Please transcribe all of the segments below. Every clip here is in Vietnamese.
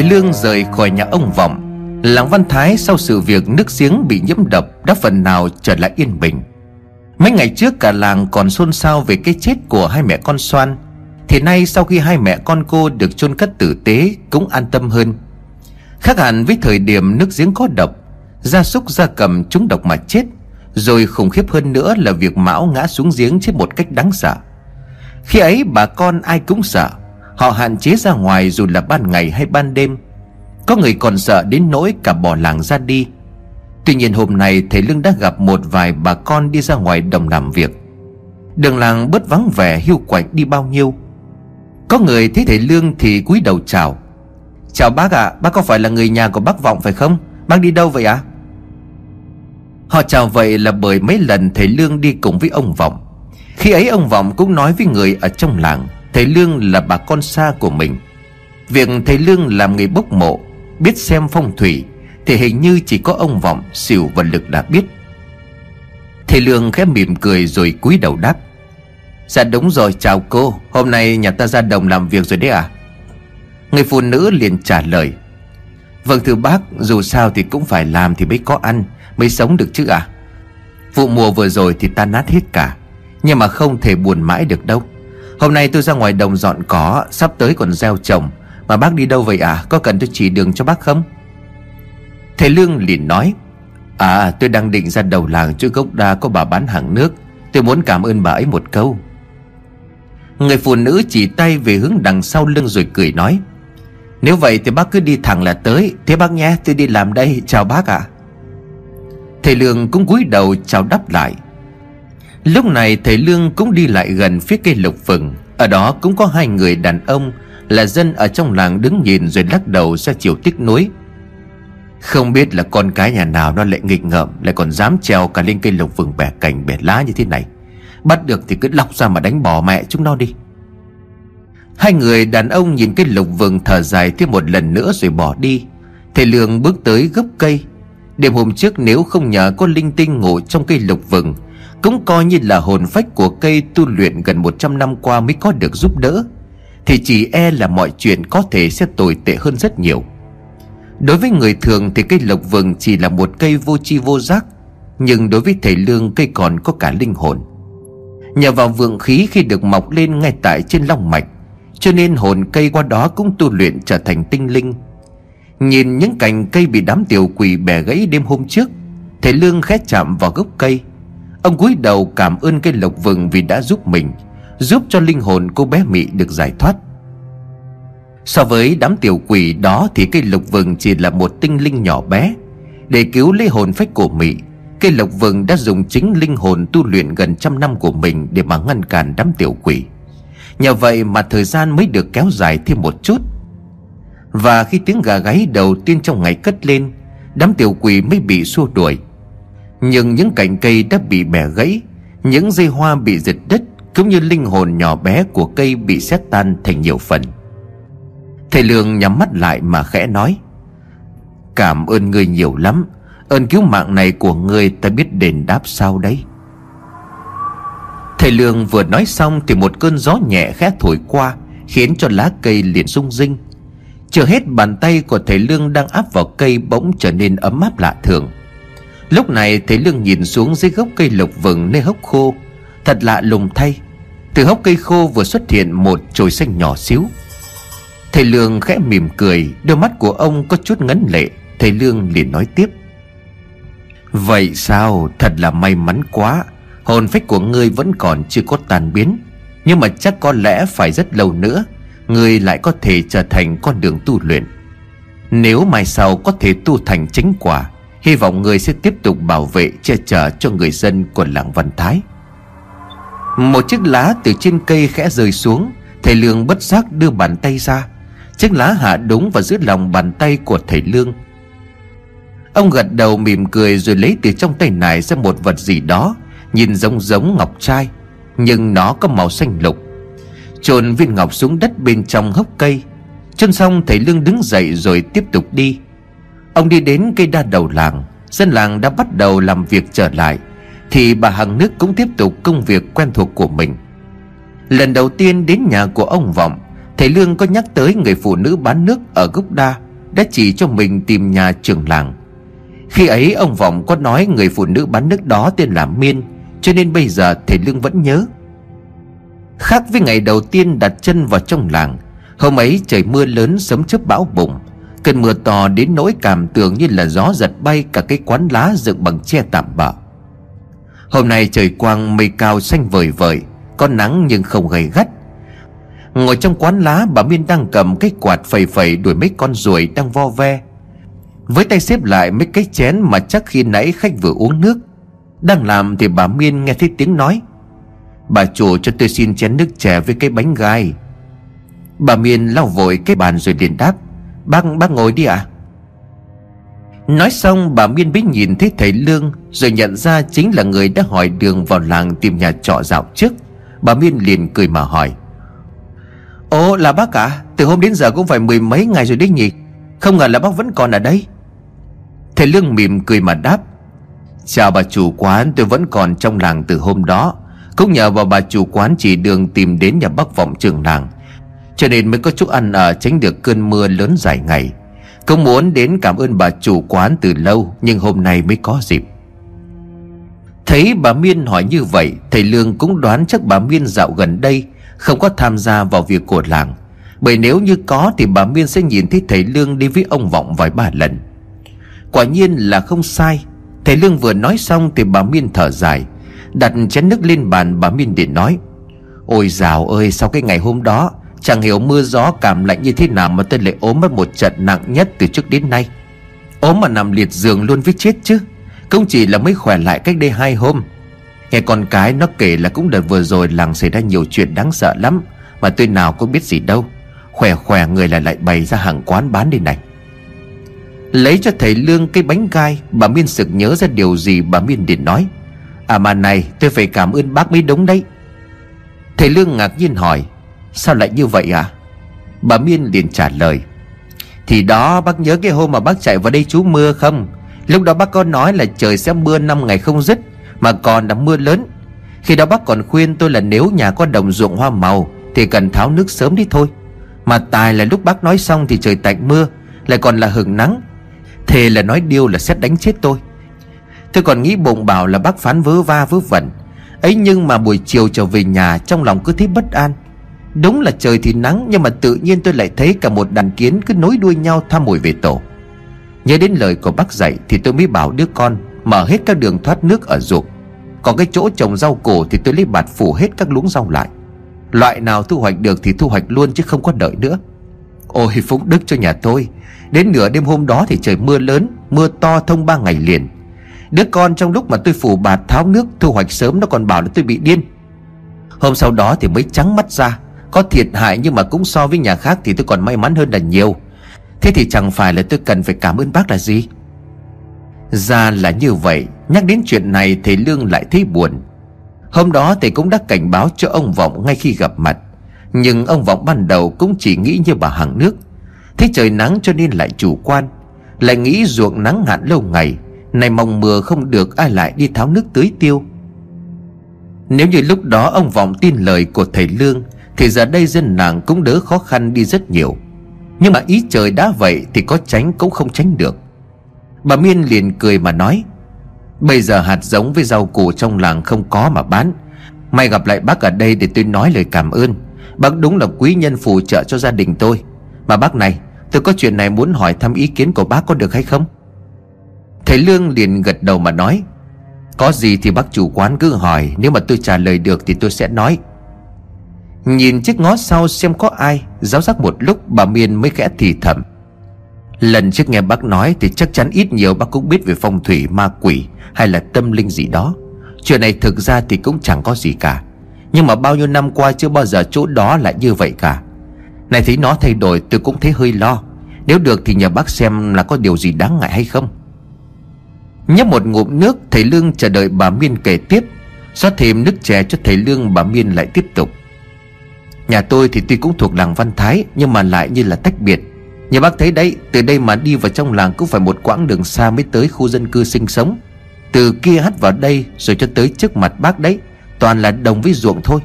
Thầy Lương rời khỏi nhà ông Vọng, Làng Văn Thái sau sự việc nước giếng bị nhiễm độc Đã phần nào trở lại yên bình. Mấy ngày trước cả làng còn xôn xao về cái chết của hai mẹ con Soan, Thì nay sau khi hai mẹ con cô được chôn cất tử tế Cũng an tâm hơn. Khác hẳn với thời điểm nước giếng có độc, Gia súc gia cầm trúng độc mà chết, Rồi khủng khiếp hơn nữa là việc Mão ngã xuống giếng chết một cách đáng sợ. Khi ấy bà con ai cũng sợ Họ hạn chế ra ngoài dù là ban ngày hay ban đêm Có người còn sợ đến nỗi cả bỏ làng ra đi Tuy nhiên hôm nay thầy Lương đã gặp một vài bà con đi ra ngoài đồng làm việc Đường làng bớt vắng vẻ hiu quạnh đi bao nhiêu Có người thấy thầy Lương thì cúi đầu chào Chào bác ạ, à, bác có phải là người nhà của bác Vọng phải không? Bác đi đâu vậy ạ? À? Họ chào vậy là bởi mấy lần thầy Lương đi cùng với ông Vọng Khi ấy ông Vọng cũng nói với người ở trong làng Thầy Lương là bà con xa của mình. Việc thầy Lương làm người bốc mộ, Biết xem phong thủy, Thì hình như chỉ có ông Vọng Xỉu và Lực đã biết. Thầy Lương khẽ mỉm cười rồi cúi đầu đáp. Dạ đúng rồi, chào cô. Hôm nay nhà ta ra đồng làm việc rồi đấy à Người phụ nữ liền trả lời. Vâng thưa bác, Dù sao thì cũng phải làm thì mới có ăn, Mới sống được chứ à Vụ mùa vừa rồi thì ta nát hết cả, Nhưng mà không thể buồn mãi được đâu. Hôm nay tôi ra ngoài đồng dọn cỏ, Sắp tới còn gieo trồng. Mà bác đi đâu vậy à Có cần tôi chỉ đường cho bác không? Thầy Lương liền nói À tôi đang định ra đầu làng chỗ gốc đa có bà bán hàng nước. Tôi muốn cảm ơn bà ấy một câu. Người phụ nữ chỉ tay về hướng đằng sau lưng rồi cười nói, Nếu vậy thì bác cứ đi thẳng là tới. Thế bác nhé, tôi đi làm đây. Chào bác ạ. À. Thầy Lương cũng cúi đầu chào đáp lại Lúc này thầy Lương cũng đi lại gần phía cây lục vừng. Ở đó cũng có hai người đàn ông Là dân ở trong làng đứng nhìn rồi lắc đầu ra chiều tích núi Không biết là con cái nhà nào nó lại nghịch ngợm, Lại còn dám treo cả lên cây lục vừng bẻ cành, bẻ lá như thế này. Bắt được thì cứ lọc ra mà đánh bỏ mẹ chúng nó đi. Hai người đàn ông nhìn cây lục vừng thở dài thêm một lần nữa rồi bỏ đi. Thầy Lương bước tới gốc cây. Đêm hôm trước nếu không nhờ có linh tinh ngủ trong cây lục vừng cũng coi như là hồn phách của cây tu luyện gần 100 năm qua mới có được giúp đỡ, Thì chỉ e là mọi chuyện có thể sẽ tồi tệ hơn rất nhiều. Đối với người thường thì cây lộc vừng chỉ là một cây vô tri vô giác, Nhưng đối với thầy Lương cây còn có cả linh hồn. Nhờ vào vượng khí khi được mọc lên ngay tại trên long mạch, Cho nên hồn cây qua đó cũng tu luyện trở thành tinh linh. Nhìn những cành cây bị đám tiểu quỷ bẻ gãy đêm hôm trước, Thầy Lương khẽ chạm vào gốc cây Ông cúi đầu cảm ơn cây lộc vừng vì đã giúp mình, Giúp cho linh hồn cô bé Mị được giải thoát. So với đám tiểu quỷ đó thì cây lộc vừng chỉ là một tinh linh nhỏ bé. Để cứu lấy hồn phách của Mị Cây lộc vừng đã dùng chính linh hồn tu luyện gần trăm năm của mình Để mà ngăn cản đám tiểu quỷ. Nhờ vậy mà thời gian mới được kéo dài thêm một chút. Và khi tiếng gà gáy đầu tiên trong ngày cất lên, Đám tiểu quỷ mới bị xua đuổi nhưng những cành cây đã bị bẻ gãy, Những dây hoa bị giật đứt, Cũng như linh hồn nhỏ bé của cây bị xét tan thành nhiều phần. Thầy Lương nhắm mắt lại mà khẽ nói, Cảm ơn người nhiều lắm, Ơn cứu mạng này của người ta biết đền đáp sao đấy. Thầy Lương vừa nói xong Thì một cơn gió nhẹ khẽ thổi qua, Khiến cho lá cây liền rung rinh. Chưa hết bàn tay của thầy Lương đang áp vào cây Bỗng trở nên ấm áp lạ thường. Lúc này thầy Lương nhìn xuống dưới gốc cây lộc vừng nơi hốc khô. Thật lạ lùng thay, Từ hốc cây khô vừa xuất hiện một chồi xanh nhỏ xíu. Thầy Lương khẽ mỉm cười, Đôi mắt của ông có chút ngấn lệ. Thầy Lương liền nói tiếp. Vậy sao? Thật là may mắn quá. Hồn phách của ngươi vẫn còn chưa có tàn biến. Nhưng mà chắc có lẽ phải rất lâu nữa, Ngươi lại có thể trở thành con đường tu luyện. Nếu mai sau có thể tu thành chính quả Hy vọng người sẽ tiếp tục bảo vệ, che chở cho người dân của làng Văn Thái. Một chiếc lá từ trên cây khẽ rơi xuống, Thầy Lương bất giác đưa bàn tay ra. Chiếc lá hạ đúng vào giữa lòng bàn tay của thầy Lương. Ông gật đầu mỉm cười rồi lấy từ trong tay này ra một vật gì đó, Nhìn giống giống ngọc trai, Nhưng nó có màu xanh lục. Trồn viên ngọc xuống đất bên trong hốc cây. Chân xong, thầy Lương đứng dậy rồi tiếp tục đi. Ông đi đến cây đa đầu làng, Dân làng đã bắt đầu làm việc trở lại, Thì bà Hằng Nước cũng tiếp tục công việc quen thuộc của mình. Lần đầu tiên đến nhà của ông Vọng, Thầy Lương có nhắc tới người phụ nữ bán nước ở gốc đa Đã chỉ cho mình tìm nhà trưởng làng. Khi ấy, ông Vọng có nói người phụ nữ bán nước đó tên là Miên, Cho nên bây giờ thầy Lương vẫn nhớ. Khác với ngày đầu tiên đặt chân vào trong làng, Hôm ấy trời mưa lớn sấm chớp bão bùng Cơn mưa to đến nỗi cảm tưởng như là gió giật bay cả cái quán lá dựng bằng che tạm bợ. Hôm nay trời quang mây cao xanh vời vời, Có nắng nhưng không gầy gắt. Ngồi trong quán lá, bà Miên đang cầm cái quạt phẩy phẩy đuổi mấy con ruồi đang vo ve. Với tay xếp lại mấy cái chén mà chắc khi nãy khách vừa uống nước. Đang làm thì bà Miên nghe thấy tiếng nói. Bà chủ cho tôi xin chén nước chè với cái bánh gai. Bà Miên lau vội cái bàn rồi liền đáp. Bác, bác ngồi đi ạ. À? Nói xong bà Miên mới nhìn thấy thầy Lương Rồi nhận ra chính là người đã hỏi đường vào làng tìm nhà trọ dạo trước. Bà Miên liền cười mà hỏi. Ồ là bác à Từ hôm đến giờ cũng phải mười mấy ngày rồi đấy nhỉ? Không ngờ là bác vẫn còn ở đây. Thầy Lương mỉm cười mà đáp. Chào bà chủ quán tôi vẫn còn trong làng từ hôm đó. Cũng nhờ vào bà chủ quán chỉ đường tìm đến nhà bác vọng trường làng. Cho nên mới có chút ăn ở tránh được cơn mưa lớn dài ngày. Không muốn đến cảm ơn bà chủ quán từ lâu, Nhưng hôm nay mới có dịp. Thấy bà Miên hỏi như vậy, Thầy Lương cũng đoán chắc bà Miên dạo gần đây Không có tham gia vào việc của làng. Bởi nếu như có Thì bà Miên sẽ nhìn thấy thầy Lương đi với ông Vọng vài ba lần. Quả nhiên là không sai. Thầy Lương vừa nói xong Thì bà Miên thở dài, Đặt chén nước lên bàn bà Miên để nói. Ôi dào ơi, sau cái ngày hôm đó Chẳng hiểu mưa gió cảm lạnh như thế nào Mà tôi lại ốm mất một trận nặng nhất từ trước đến nay. Ốm mà nằm liệt giường luôn với chết chứ. Không chỉ là mới khỏe lại cách đây hai hôm. Nghe con cái nó kể là cũng đợt vừa rồi làng xảy ra nhiều chuyện đáng sợ lắm, Mà tôi nào có biết gì đâu. Khỏe khỏe người lại lại bày ra hàng quán bán đi này. Lấy cho thầy Lương cái bánh gai, Bà Miên sực nhớ ra điều gì bà Miên điện nói. À mà này, tôi phải cảm ơn bác mới đúng đấy. Thầy Lương ngạc nhiên hỏi Sao lại như vậy à? Bà Miên liền trả lời. Thì đó, bác nhớ cái hôm mà bác chạy vào đây trú mưa không? Lúc đó bác có nói là trời sẽ mưa năm ngày không dứt, Mà còn là mưa lớn. Khi đó bác còn khuyên tôi là nếu nhà có đồng ruộng hoa màu Thì cần tháo nước sớm đi thôi. Mà tài là lúc bác nói xong thì trời tạnh mưa, Lại còn là hừng nắng. Thề là nói điêu là sẽ đánh chết tôi. Tôi còn nghĩ bụng bảo là bác phán vớ va vớ vẩn. Ấy nhưng mà buổi chiều trở về nhà, trong lòng cứ thấy bất an đúng là trời thì nắng, nhưng mà tự nhiên tôi lại thấy cả một đàn kiến cứ nối đuôi nhau tham mồi về tổ. Nhớ đến lời của bác dạy thì tôi mới bảo đứa con, mở hết các đường thoát nước ở ruộng. Còn cái chỗ trồng rau cổ thì tôi lấy bạt phủ hết các luống rau lại. Loại nào thu hoạch được thì thu hoạch luôn chứ không có đợi nữa. Ôi, phúc đức cho nhà tôi. Đến nửa đêm hôm đó thì trời mưa lớn, mưa to thông ba ngày liền. Đứa con trong lúc mà tôi phủ bạt tháo nước Thu hoạch sớm nó còn bảo là tôi bị điên. Hôm sau đó thì mới trắng mắt ra. Có thiệt hại nhưng mà cũng so với nhà khác Thì tôi còn may mắn hơn là nhiều. Thế thì chẳng phải là tôi cần phải cảm ơn bác là gì? Ra là như vậy, Nhắc đến chuyện này thầy Lương lại thấy buồn. Hôm đó thầy cũng đã cảnh báo cho ông Vọng ngay khi gặp mặt. Nhưng ông Vọng ban đầu cũng chỉ nghĩ như bà hàng nước. Thế trời nắng cho nên lại chủ quan, Lại nghĩ ruộng nắng hạn lâu ngày. Này mong mưa không được ai lại đi tháo nước tưới tiêu. Nếu như lúc đó ông Vọng tin lời của thầy Lương thì giờ đây dân làng cũng đỡ khó khăn đi rất nhiều. Nhưng mà ý trời đã vậy thì có tránh cũng không tránh được. Bà Miên liền cười mà nói, Bây giờ hạt giống với rau củ trong làng không có mà bán. May gặp lại bác ở đây để tôi nói lời cảm ơn. Bác đúng là quý nhân phù trợ cho gia đình tôi. Mà bác này, Tôi có chuyện này muốn hỏi thăm ý kiến của bác có được hay không? Thầy Lương liền gật đầu mà nói, Có gì thì bác chủ quán cứ hỏi, Nếu mà tôi trả lời được thì tôi sẽ nói. Nhìn chiếc ngó sau xem có ai, Giáo giác một lúc bà Miên mới khẽ thì thầm. Lần trước nghe bác nói Thì chắc chắn ít nhiều bác cũng biết về phong thủy, ma quỷ Hay là tâm linh gì đó. Chuyện này thực ra thì cũng chẳng có gì cả. Nhưng mà bao nhiêu năm qua chưa bao giờ chỗ đó lại như vậy cả. Này thấy nó thay đổi, tôi cũng thấy hơi lo. Nếu được thì nhờ bác xem là có điều gì đáng ngại hay không. Nhấp một ngụm nước, Thầy Lương chờ đợi bà Miên kể tiếp. Xót thêm nước chè cho thầy Lương, bà Miên lại tiếp tục. Nhà tôi thì tuy cũng thuộc làng Văn Thái, Nhưng mà lại như là tách biệt. Nhà bác thấy đấy, Từ đây mà đi vào trong làng cũng phải một quãng đường xa mới tới khu dân cư sinh sống. Từ kia hắt vào đây Rồi cho tới trước mặt bác đấy, Toàn là đồng với ruộng thôi.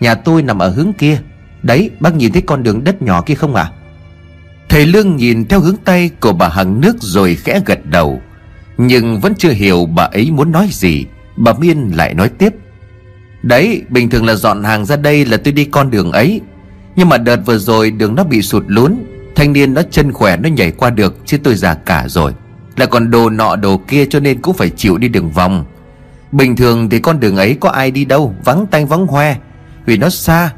Nhà tôi nằm ở hướng kia. Đấy, bác nhìn thấy con đường đất nhỏ kia không à Thầy Lương nhìn theo hướng tay của bà Hằng nước rồi khẽ gật đầu. Nhưng vẫn chưa hiểu bà ấy muốn nói gì. Bà Miên lại nói tiếp. Đấy, bình thường là dọn hàng ra đây là tôi đi con đường ấy. Nhưng mà đợt vừa rồi đường nó bị sụt lún, Thanh niên nó chân khỏe nó nhảy qua được, Chứ tôi già cả rồi. Lại còn đồ nọ đồ kia cho nên cũng phải chịu đi đường vòng. Bình thường thì con đường ấy có ai đi đâu, Vắng tanh vắng hoe, Vì nó xa.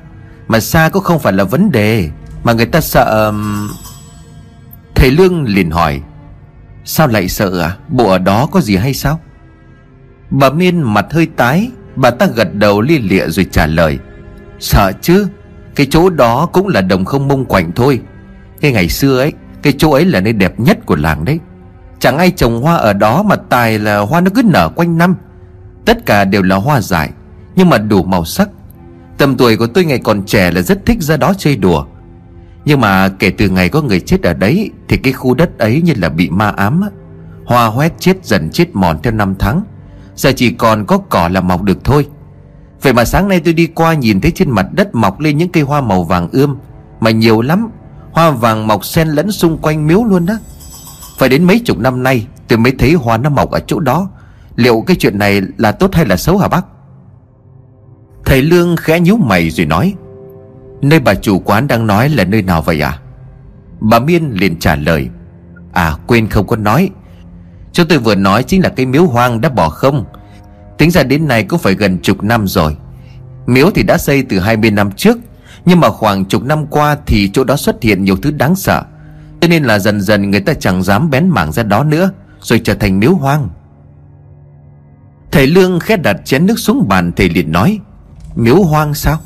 Mà xa cũng không phải là vấn đề, Mà người ta sợ Thầy Lương liền hỏi, Sao lại sợ à Bộ ở đó có gì hay sao? Bà Miên mặt hơi tái Bà ta gật đầu lia lịa rồi trả lời, Sợ chứ, Cái chỗ đó cũng là đồng không mông quạnh thôi. Cái ngày xưa ấy, Cái chỗ ấy là nơi đẹp nhất của làng đấy. Chẳng ai trồng hoa ở đó mà tài là hoa nó cứ nở quanh năm. Tất cả đều là hoa dại, Nhưng mà đủ màu sắc. Tầm tuổi của tôi ngày còn trẻ là rất thích ra đó chơi đùa. Nhưng mà kể từ ngày có người chết ở đấy, Thì cái khu đất ấy như là bị ma ám Hoa hoét chết dần chết mòn theo năm tháng. Giờ chỉ còn có cỏ là mọc được thôi. Vậy mà sáng nay tôi đi qua nhìn thấy trên mặt đất mọc lên những cây hoa màu vàng ươm, Mà nhiều lắm, Hoa vàng mọc xen lẫn xung quanh miếu luôn đó. Phải đến mấy chục năm nay, tôi mới thấy hoa nó mọc ở chỗ đó. Liệu cái chuyện này là tốt hay là xấu hả bác? Thầy Lương khẽ nhíu mày rồi nói, Nơi bà chủ quán đang nói là nơi nào vậy à? Bà Miên liền trả lời À quên không có nói chúng tôi vừa nói chính là cái miếu hoang đã bỏ không. Tính ra đến nay cũng phải gần chục năm rồi. Miếu thì đã xây từ 20 năm trước, Nhưng mà khoảng chục năm qua Thì chỗ đó xuất hiện nhiều thứ đáng sợ. Cho nên là dần dần người ta chẳng dám bén mảng ra đó nữa, Rồi trở thành miếu hoang. Thầy Lương khẽ đặt chén nước xuống bàn, Thầy liền nói, Miếu hoang sao?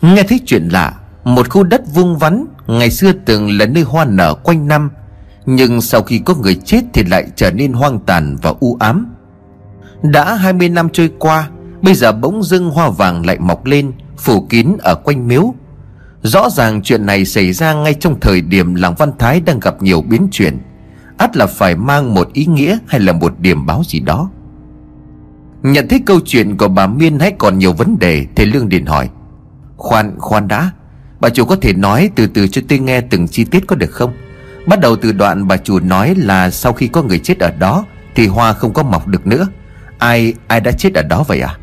Nghe thấy chuyện lạ, Một khu đất vuông vắn Ngày xưa từng là nơi hoa nở quanh năm nhưng sau khi có người chết Thì lại trở nên hoang tàn và u ám. Đã 20 năm trôi qua, Bây giờ bỗng dưng hoa vàng lại mọc lên, Phủ kín ở quanh miếu. Rõ ràng chuyện này xảy ra ngay trong thời điểm làng Văn Thái đang gặp nhiều biến chuyển. Ắt là phải mang một ý nghĩa hay là một điểm báo gì đó? Nhận thấy câu chuyện của bà Miên hay còn nhiều vấn đề Thầy Lương Điền hỏi. Khoan khoan đã. Bà chủ có thể nói từ từ cho tôi nghe từng chi tiết có được không? Bắt đầu từ đoạn bà chủ nói là Sau khi có người chết ở đó, Thì hoa không có mọc được nữa. Ai ai đã chết ở đó vậy à?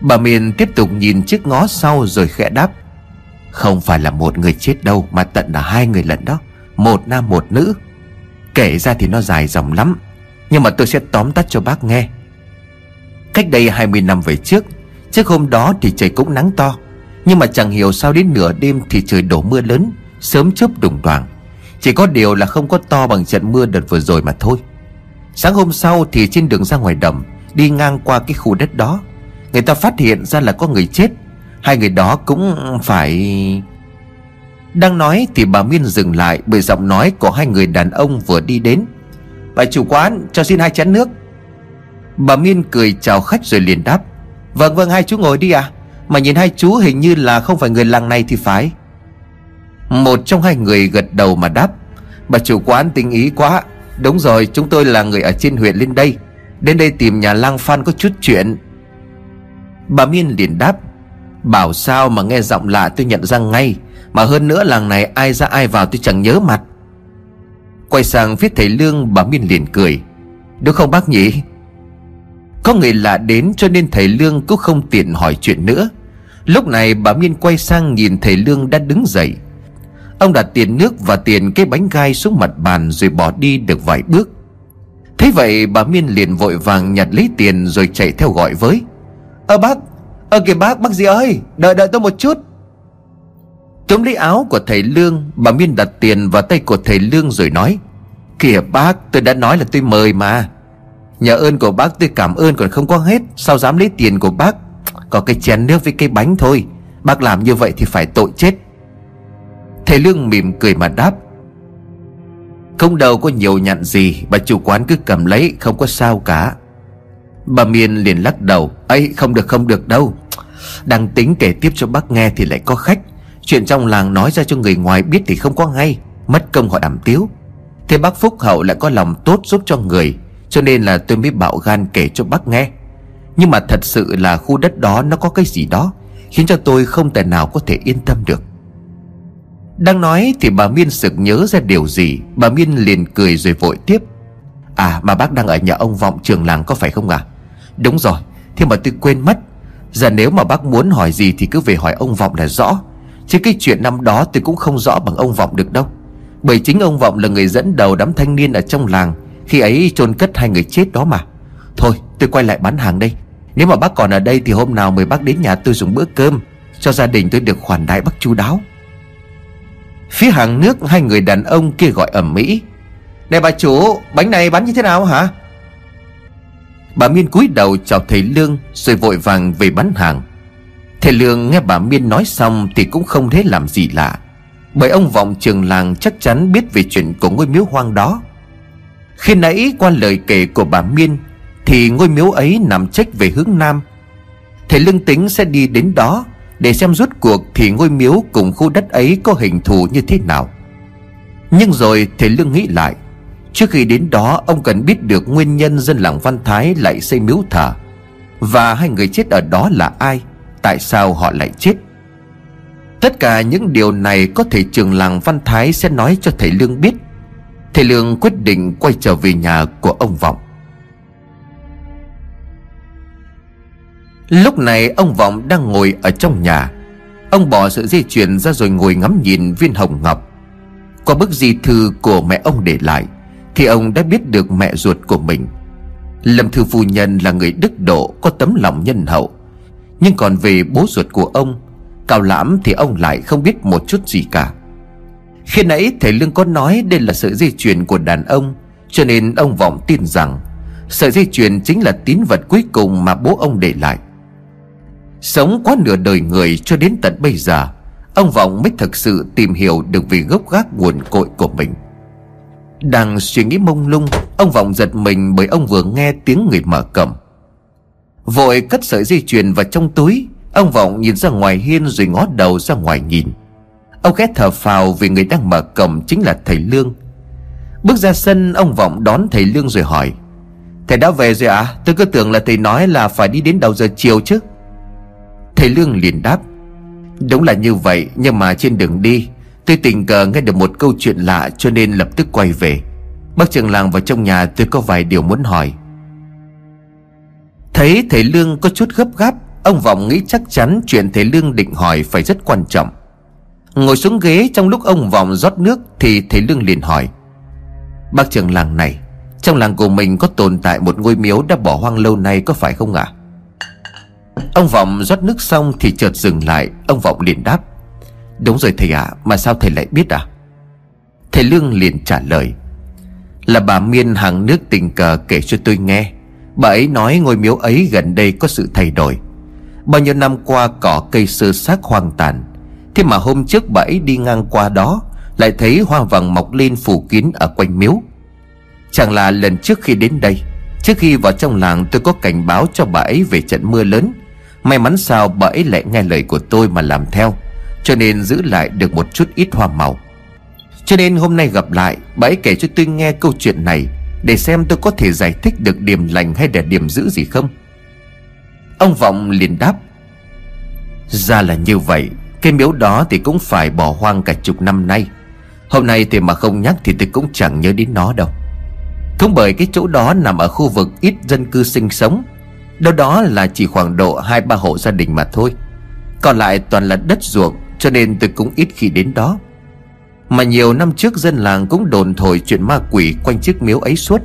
Bà miền tiếp tục nhìn chiếc ngó sau rồi khẽ đáp. Không phải là một người chết đâu, Mà tận là hai người lận đó. Một nam, một nữ. Kể ra thì nó dài dòng lắm, Nhưng mà tôi sẽ tóm tắt cho bác nghe. Cách đây 20 năm về trước Trước hôm đó thì trời cũng nắng to, Nhưng mà chẳng hiểu sao đến nửa đêm thì trời đổ mưa lớn, Sớm chớp đùng đoàng. Chỉ có điều là không có to bằng trận mưa đợt vừa rồi mà thôi. Sáng hôm sau thì trên đường ra ngoài đầm, Đi ngang qua cái khu đất đó, Người ta phát hiện ra là có người chết. Hai người đó cũng phải Đang nói thì bà Miên dừng lại Bởi giọng nói của hai người đàn ông vừa đi đến. Bà chủ quán, cho xin hai chén nước. Bà Miên cười chào khách rồi liền đáp. Vâng vâng hai chú ngồi đi à Mà nhìn hai chú hình như là không phải người làng này thì phải. Một trong hai người gật đầu mà đáp, Bà chủ quán tình ý quá. Đúng rồi, chúng tôi là người ở trên huyện lên đây. Đến đây tìm nhà lang Phan có chút chuyện. Bà Miên liền đáp, Bảo sao mà nghe giọng lạ tôi nhận ra ngay, Mà hơn nữa làng này ai ra ai vào tôi chẳng nhớ mặt. Quay sang phía thầy Lương, bà Miên liền cười, Đúng không bác nhỉ? Có người lạ đến cho nên thầy Lương cũng không tiện hỏi chuyện nữa. Lúc này bà Miên quay sang nhìn thầy Lương đã đứng dậy. Ông đặt tiền nước và tiền cái bánh gai xuống mặt bàn rồi bỏ đi được vài bước. Thế vậy bà Miên liền vội vàng nhặt lấy tiền rồi chạy theo gọi với. Ơ bác, ơ kìa bác, bác gì ơi, đợi đợi tôi một chút. Túm lấy áo của thầy Lương Bà Miên đặt tiền vào tay của thầy Lương rồi nói Kìa bác tôi đã nói là tôi mời mà. Nhờ ơn của bác tôi cảm ơn còn không có hết Sao dám lấy tiền của bác? Có cái chén nước với cái bánh thôi. Bác làm như vậy thì phải tội chết. Thầy Lương mỉm cười mà đáp, Không đâu có nhiều nhặn gì, Bà chủ quán cứ cầm lấy, Không có sao cả. Bà Miên liền lắc đầu, ấy, không được không được đâu. Đang tính kể tiếp cho bác nghe thì lại có khách. Chuyện trong làng nói ra cho người ngoài biết thì không có ngay, Mất công họ đảm tiếu. Thế bác Phúc Hậu lại có lòng tốt giúp cho người, cho nên là tôi mới bạo gan kể cho bác nghe. Nhưng mà thật sự là khu đất đó nó có cái gì đó Khiến cho tôi không thể nào có thể yên tâm được. Đang nói thì bà Miên sực nhớ ra điều gì. Bà Miên liền cười rồi vội tiếp. À mà bác đang ở nhà ông Vọng trường làng có phải không ạ? À? Đúng rồi, Thế mà tôi quên mất. Giờ nếu mà bác muốn hỏi gì thì cứ về hỏi ông Vọng là rõ. Chứ cái chuyện năm đó tôi cũng không rõ bằng ông Vọng được đâu. Bởi chính ông Vọng là người dẫn đầu đám thanh niên ở trong làng. Khi ấy chôn cất hai người chết đó mà. Thôi, tôi quay lại bán hàng đây. Nếu mà bác còn ở đây thì hôm nào mời bác đến nhà tôi dùng bữa cơm. Cho gia đình tôi được khoản đãi bác chu đáo. Phía hàng nước hai người đàn ông kia gọi ẩm mỹ Này bà chủ, Bánh này bán như thế nào hả? Bà Miên cúi đầu chào thầy Lương Rồi vội vàng về bán hàng. Thầy Lương nghe bà Miên nói xong Thì cũng không thấy làm gì lạ, Bởi ông vọng trường làng chắc chắn biết về chuyện của ngôi miếu hoang đó. Khi nãy qua lời kể của bà Miên Thì ngôi miếu ấy nằm trách về hướng Nam. Thầy Lương tính sẽ đi đến đó để xem rốt cuộc thì ngôi miếu cùng khu đất ấy có hình thù như thế nào. Nhưng rồi thầy Lương nghĩ lại, Trước khi đến đó, ông cần biết được nguyên nhân dân làng Văn Thái lại xây miếu thờ Và hai người chết ở đó là ai, Tại sao họ lại chết. Tất cả những điều này có thể trường làng Văn Thái sẽ nói cho thầy Lương biết. Thầy Lương quyết định quay trở về nhà của ông Vọng. Lúc này ông Vọng đang ngồi ở trong nhà. Ông bỏ sự di chuyển ra rồi ngồi ngắm nhìn viên hồng ngọc. Qua bức di thư của mẹ ông để lại, Thì ông đã biết được mẹ ruột của mình. Lâm Thư Phu Nhân là người đức độ, Có tấm lòng nhân hậu. Nhưng còn về bố ruột của ông, Cao Lãm thì ông lại không biết một chút gì cả. Khi nãy thầy Lương có nói Đây là sự di chuyển của đàn ông, Cho nên ông Vọng tin rằng Sợi dây chuyền chính là tín vật cuối cùng mà bố ông để lại. Sống quá nửa đời người cho đến tận bây giờ, Ông Vọng mới thực sự tìm hiểu được về gốc gác nguồn cội của mình. Đang suy nghĩ mông lung, Ông Vọng giật mình bởi ông vừa nghe tiếng người mở cổng. Vội cất sợi dây chuyền vào trong túi, Ông Vọng nhìn ra ngoài hiên rồi ngó đầu ra ngoài nhìn. Ông ghét thở phào vì người đang mở cổng chính là thầy Lương. Bước ra sân, ông Vọng đón thầy Lương rồi hỏi, Thầy đã về rồi à Tôi cứ tưởng là thầy nói là phải đi đến đầu giờ chiều chứ. Thầy Lương liền đáp, Đúng là như vậy, Nhưng mà trên đường đi, Tôi tình cờ nghe được một câu chuyện lạ Cho nên lập tức quay về. Bác trường làng vào trong nhà tôi có vài điều muốn hỏi. Thấy thầy Lương có chút gấp gáp, Ông Vọng nghĩ chắc chắn chuyện thầy Lương định hỏi phải rất quan trọng. Ngồi xuống ghế trong lúc ông Vọng rót nước Thì thầy Lương liền hỏi, Bác trường làng này, Trong làng của mình có tồn tại một ngôi miếu đã bỏ hoang lâu nay có phải không ạ? à? Ông Vọng rót nước xong thì chợt dừng lại. Ông Vọng liền đáp. Đúng rồi thầy ạ à, mà sao thầy lại biết à? Thầy Lương liền trả lời. Là bà Miên hàng nước tình cờ kể cho tôi nghe. Bà ấy nói ngôi miếu ấy gần đây có sự thay đổi. Bao nhiêu năm qua cỏ cây sơ xác hoang tàn. Thế mà hôm trước bà ấy đi ngang qua đó Lại thấy hoa vàng mọc lên phủ kín ở quanh miếu. Chẳng là lần trước khi đến đây Trước khi vào trong làng tôi có cảnh báo cho bà ấy về trận mưa lớn. May mắn sao bà ấy lại nghe lời của tôi mà làm theo, Cho nên giữ lại được một chút ít hoa màu. Cho nên hôm nay gặp lại, Bà ấy kể cho tôi nghe câu chuyện này, Để xem tôi có thể giải thích được điểm lành hay là điểm giữ gì không. Ông Vọng liền đáp, Ra là như vậy, Cái miếu đó thì cũng phải bỏ hoang cả chục năm nay. Hôm nay thì mà không nhắc thì tôi cũng chẳng nhớ đến nó đâu. Cũng bởi cái chỗ đó nằm ở khu vực ít dân cư sinh sống Đâu đó là chỉ khoảng độ hai ba hộ gia đình mà thôi. Còn lại toàn là đất ruộng, Cho nên tôi cũng ít khi đến đó. Mà nhiều năm trước dân làng cũng đồn thổi chuyện ma quỷ quanh chiếc miếu ấy suốt.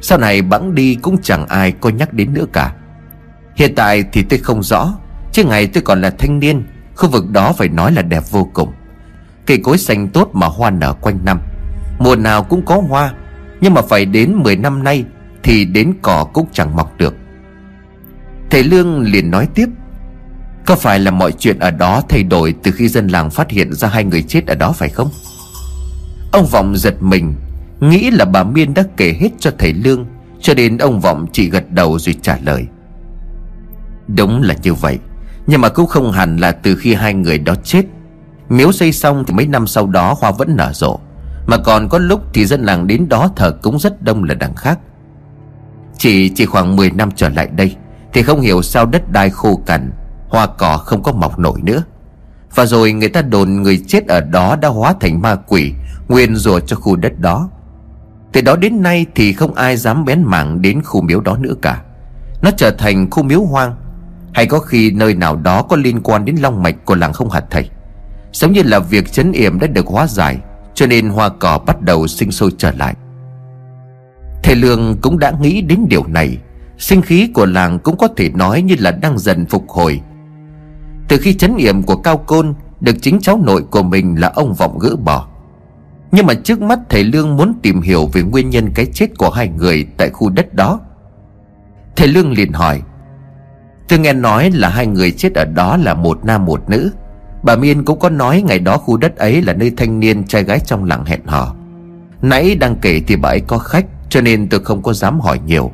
Sau này bẵng đi cũng chẳng ai có nhắc đến nữa cả. Hiện tại thì tôi không rõ, Chứ ngày tôi còn là thanh niên, Khu vực đó phải nói là đẹp vô cùng. Cây cối xanh tốt mà hoa nở quanh năm. Mùa nào cũng có hoa, Nhưng mà phải đến 10 năm nay Thì đến cỏ cũng chẳng mọc được. Thầy Lương liền nói tiếp, Có phải là mọi chuyện ở đó thay đổi Từ khi dân làng phát hiện ra hai người chết ở đó phải không? Ông Vọng giật mình, Nghĩ là bà Miên đã kể hết cho thầy Lương, Cho nên ông Vọng chỉ gật đầu rồi trả lời. Đúng là như vậy, Nhưng mà cũng không hẳn là từ khi hai người đó chết. Miếu xây xong thì mấy năm sau đó hoa vẫn nở rộ, Mà còn có lúc thì dân làng đến đó thờ cũng rất đông là đằng khác. Chỉ chỉ khoảng 10 năm trở lại đây thì không hiểu sao đất đai khô cằn, Hoa cỏ không có mọc nổi nữa. Và rồi người ta đồn người chết ở đó đã hóa thành ma quỷ, Nguyên rủa cho khu đất đó. Từ đó đến nay thì không ai dám bén mảng đến khu miếu đó nữa cả. Nó trở thành khu miếu hoang. Hay có khi nơi nào đó có liên quan đến long mạch của làng không hạt thầy. Giống như là việc chấn yểm đã được hóa giải, Cho nên hoa cỏ bắt đầu sinh sôi trở lại. Thầy Lương cũng đã nghĩ đến điều này. Sinh khí của làng cũng có thể nói như là đang dần phục hồi. Từ khi chấn yểm của Cao Côn Được chính cháu nội của mình là ông Vọng gỡ bỏ. Nhưng mà trước mắt thầy Lương muốn tìm hiểu về nguyên nhân cái chết của hai người tại khu đất đó. Thầy Lương liền hỏi, Tôi nghe nói là hai người chết ở đó là một nam một nữ. Bà Miên cũng có nói ngày đó khu đất ấy là nơi thanh niên trai gái trong làng hẹn hò. Nãy đang kể thì bà ấy có khách, Cho nên tôi không có dám hỏi nhiều.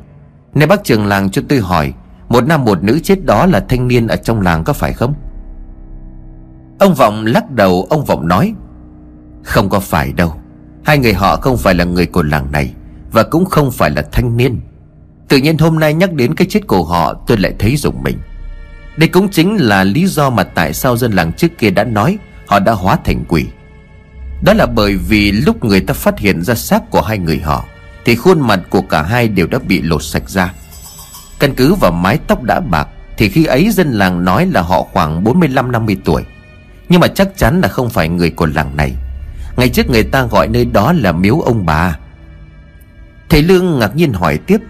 Nên bác trường làng cho tôi hỏi, Một nam một nữ chết đó là thanh niên ở trong làng có phải không? Ông Vọng lắc đầu, Ông Vọng nói, Không có phải đâu. Hai người họ không phải là người của làng này Và cũng không phải là thanh niên. Tự nhiên hôm nay nhắc đến cái chết của họ, Tôi lại thấy rùng mình. Đây cũng chính là lý do mà tại sao dân làng trước kia đã nói Họ đã hóa thành quỷ. Đó là bởi vì lúc người ta phát hiện ra xác của hai người họ thì khuôn mặt của cả hai đều đã bị lột sạch ra. Căn cứ vào mái tóc đã bạc, Thì khi ấy dân làng nói là họ khoảng 45-50 tuổi. Nhưng mà chắc chắn là không phải người của làng này. Ngày trước người ta gọi nơi đó là miếu ông bà. Thầy Lương ngạc nhiên hỏi tiếp,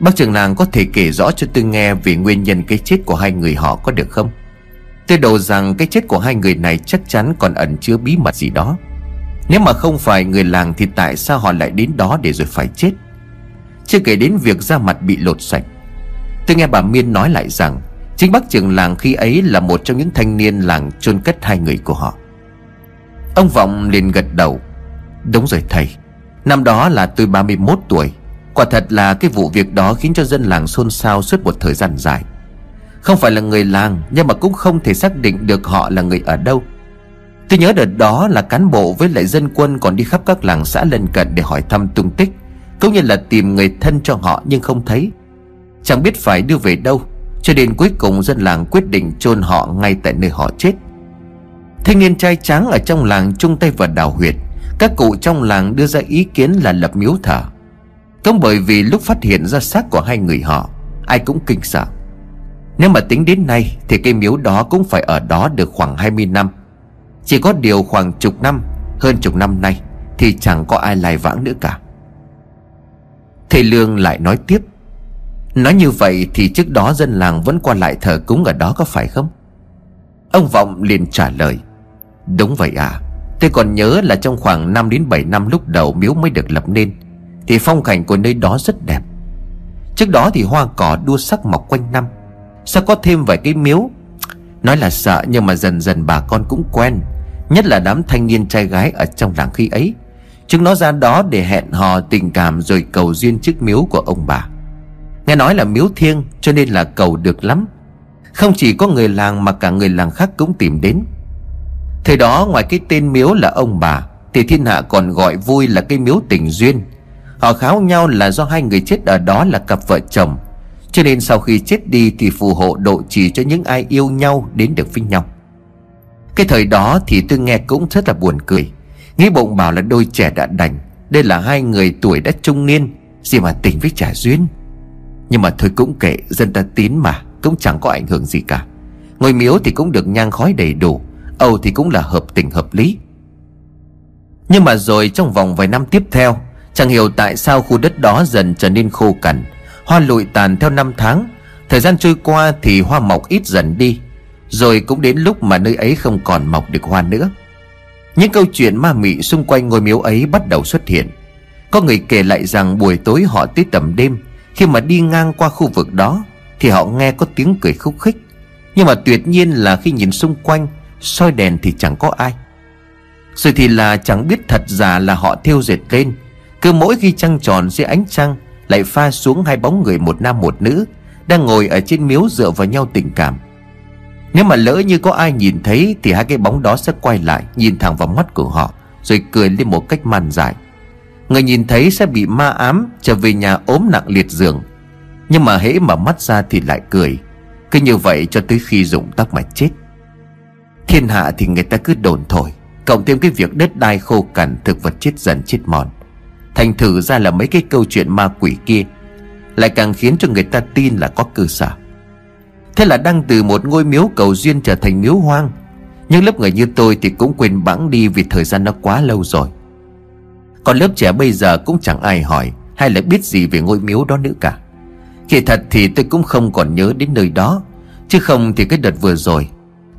Bác trưởng làng có thể kể rõ cho tôi nghe Về nguyên nhân cái chết của hai người họ có được không? Tôi đồ rằng cái chết của hai người này chắc chắn còn ẩn chứa bí mật gì đó. Nếu mà không phải người làng thì tại sao họ lại đến đó để rồi phải chết? Chưa kể đến việc da mặt bị lột sạch. Tôi nghe bà Miên nói lại rằng, Chính bác trưởng làng khi ấy là một trong những thanh niên làng chôn cất hai người của họ. Ông Vọng liền gật đầu. Đúng rồi thầy, Năm đó là tôi 31 tuổi. Quả thật là cái vụ việc đó khiến cho dân làng xôn xao suốt một thời gian dài. Không phải là người làng, Nhưng mà cũng không thể xác định được họ là người ở đâu. Tôi nhớ đợt đó là cán bộ với lại dân quân còn đi khắp các làng xã lân cận để hỏi thăm tung tích. Cũng như là tìm người thân cho họ nhưng không thấy. Chẳng biết phải đưa về đâu, Cho đến cuối cùng dân làng quyết định chôn họ ngay tại nơi họ chết. Thanh niên trai trắng ở trong làng chung tay vào đào huyệt. Các cụ trong làng đưa ra ý kiến là lập miếu thờ. Cũng bởi vì lúc phát hiện ra xác của hai người họ, Ai cũng kinh sợ. Nếu mà tính đến nay Thì cây miếu đó cũng phải ở đó được khoảng 20 năm. Chỉ có điều khoảng chục năm, Hơn chục năm nay, Thì chẳng có ai lại vãng nữa cả. Thầy Lương lại nói tiếp, Nói như vậy thì trước đó dân làng vẫn qua lại thờ cúng ở đó có phải không? Ông Vọng liền trả lời, Đúng vậy à Tôi còn nhớ là trong khoảng 5 đến 7 năm lúc đầu miếu mới được lập nên, thì phong cảnh của nơi đó rất đẹp. Trước đó thì hoa cỏ đua sắc mọc quanh năm, Sao có thêm vài cái miếu? Nói là sợ nhưng mà dần dần bà con cũng quen Nhất là đám thanh niên trai gái ở trong làng khi ấy. Chúng nó ra đó để hẹn hò tình cảm rồi cầu duyên chiếc miếu của ông bà. Nghe nói là miếu thiêng, cho nên là cầu được lắm. Không chỉ có người làng mà cả người làng khác cũng tìm đến. Thời đó, ngoài cái tên miếu là ông bà, Thì thiên hạ còn gọi vui là cái miếu tình duyên. Họ kháo nhau là do hai người chết ở đó là cặp vợ chồng. Cho nên sau khi chết đi thì phù hộ độ trì cho những ai yêu nhau đến được với nhau. Cái thời đó thì tôi nghe cũng rất là buồn cười. Nghĩ bụng bảo là đôi trẻ đã đành, Đây là hai người tuổi đã trung niên, Gì mà tình với trả duyên. Nhưng mà thôi cũng kệ, Dân ta tín mà, Cũng chẳng có ảnh hưởng gì cả. Ngồi miếu thì cũng được nhang khói đầy đủ Âu thì cũng là hợp tình hợp lý. Nhưng mà rồi trong vòng vài năm tiếp theo, Chẳng hiểu tại sao khu đất đó dần trở nên khô cằn, Hoa lụi tàn theo năm tháng. Thời gian trôi qua thì hoa mọc ít dần đi rồi cũng đến lúc mà nơi ấy không còn mọc được hoa nữa. Những câu chuyện ma mị xung quanh ngôi miếu ấy bắt đầu xuất hiện. Có người kể lại rằng buổi tối họ tới tầm đêm, Khi mà đi ngang qua khu vực đó, Thì họ nghe có tiếng cười khúc khích. Nhưng mà tuyệt nhiên là khi nhìn xung quanh, soi đèn thì chẳng có ai. Rồi thì là chẳng biết thật giả là họ thiêu dệt lên. Cứ mỗi khi trăng tròn dưới ánh trăng, Lại pha xuống hai bóng người một nam một nữ, Đang ngồi ở trên miếu dựa vào nhau tình cảm. Nếu mà lỡ như có ai nhìn thấy Thì hai cái bóng đó sẽ quay lại, Nhìn thẳng vào mắt của họ, Rồi cười lên một cách man dại. Người nhìn thấy sẽ bị ma ám, Trở về nhà ốm nặng liệt giường. Nhưng mà hễ mà mắt ra thì lại cười. Cứ như vậy cho tới khi rụng tóc mà chết. Thiên hạ thì người ta cứ đồn thổi, Cộng thêm cái việc đất đai khô cằn, Thực vật chết dần chết mòn. Thành thử ra là mấy cái câu chuyện ma quỷ kia Lại càng khiến cho người ta tin là có cơ sở. Thế là đang từ một ngôi miếu cầu duyên trở thành miếu hoang. Nhưng lớp người như tôi thì cũng quên bẵng đi Vì thời gian nó quá lâu rồi. Còn lớp trẻ bây giờ cũng chẳng ai hỏi Hay là biết gì về ngôi miếu đó nữa cả. Kỳ thật thì tôi cũng không còn nhớ đến nơi đó. Chứ không thì cái đợt vừa rồi,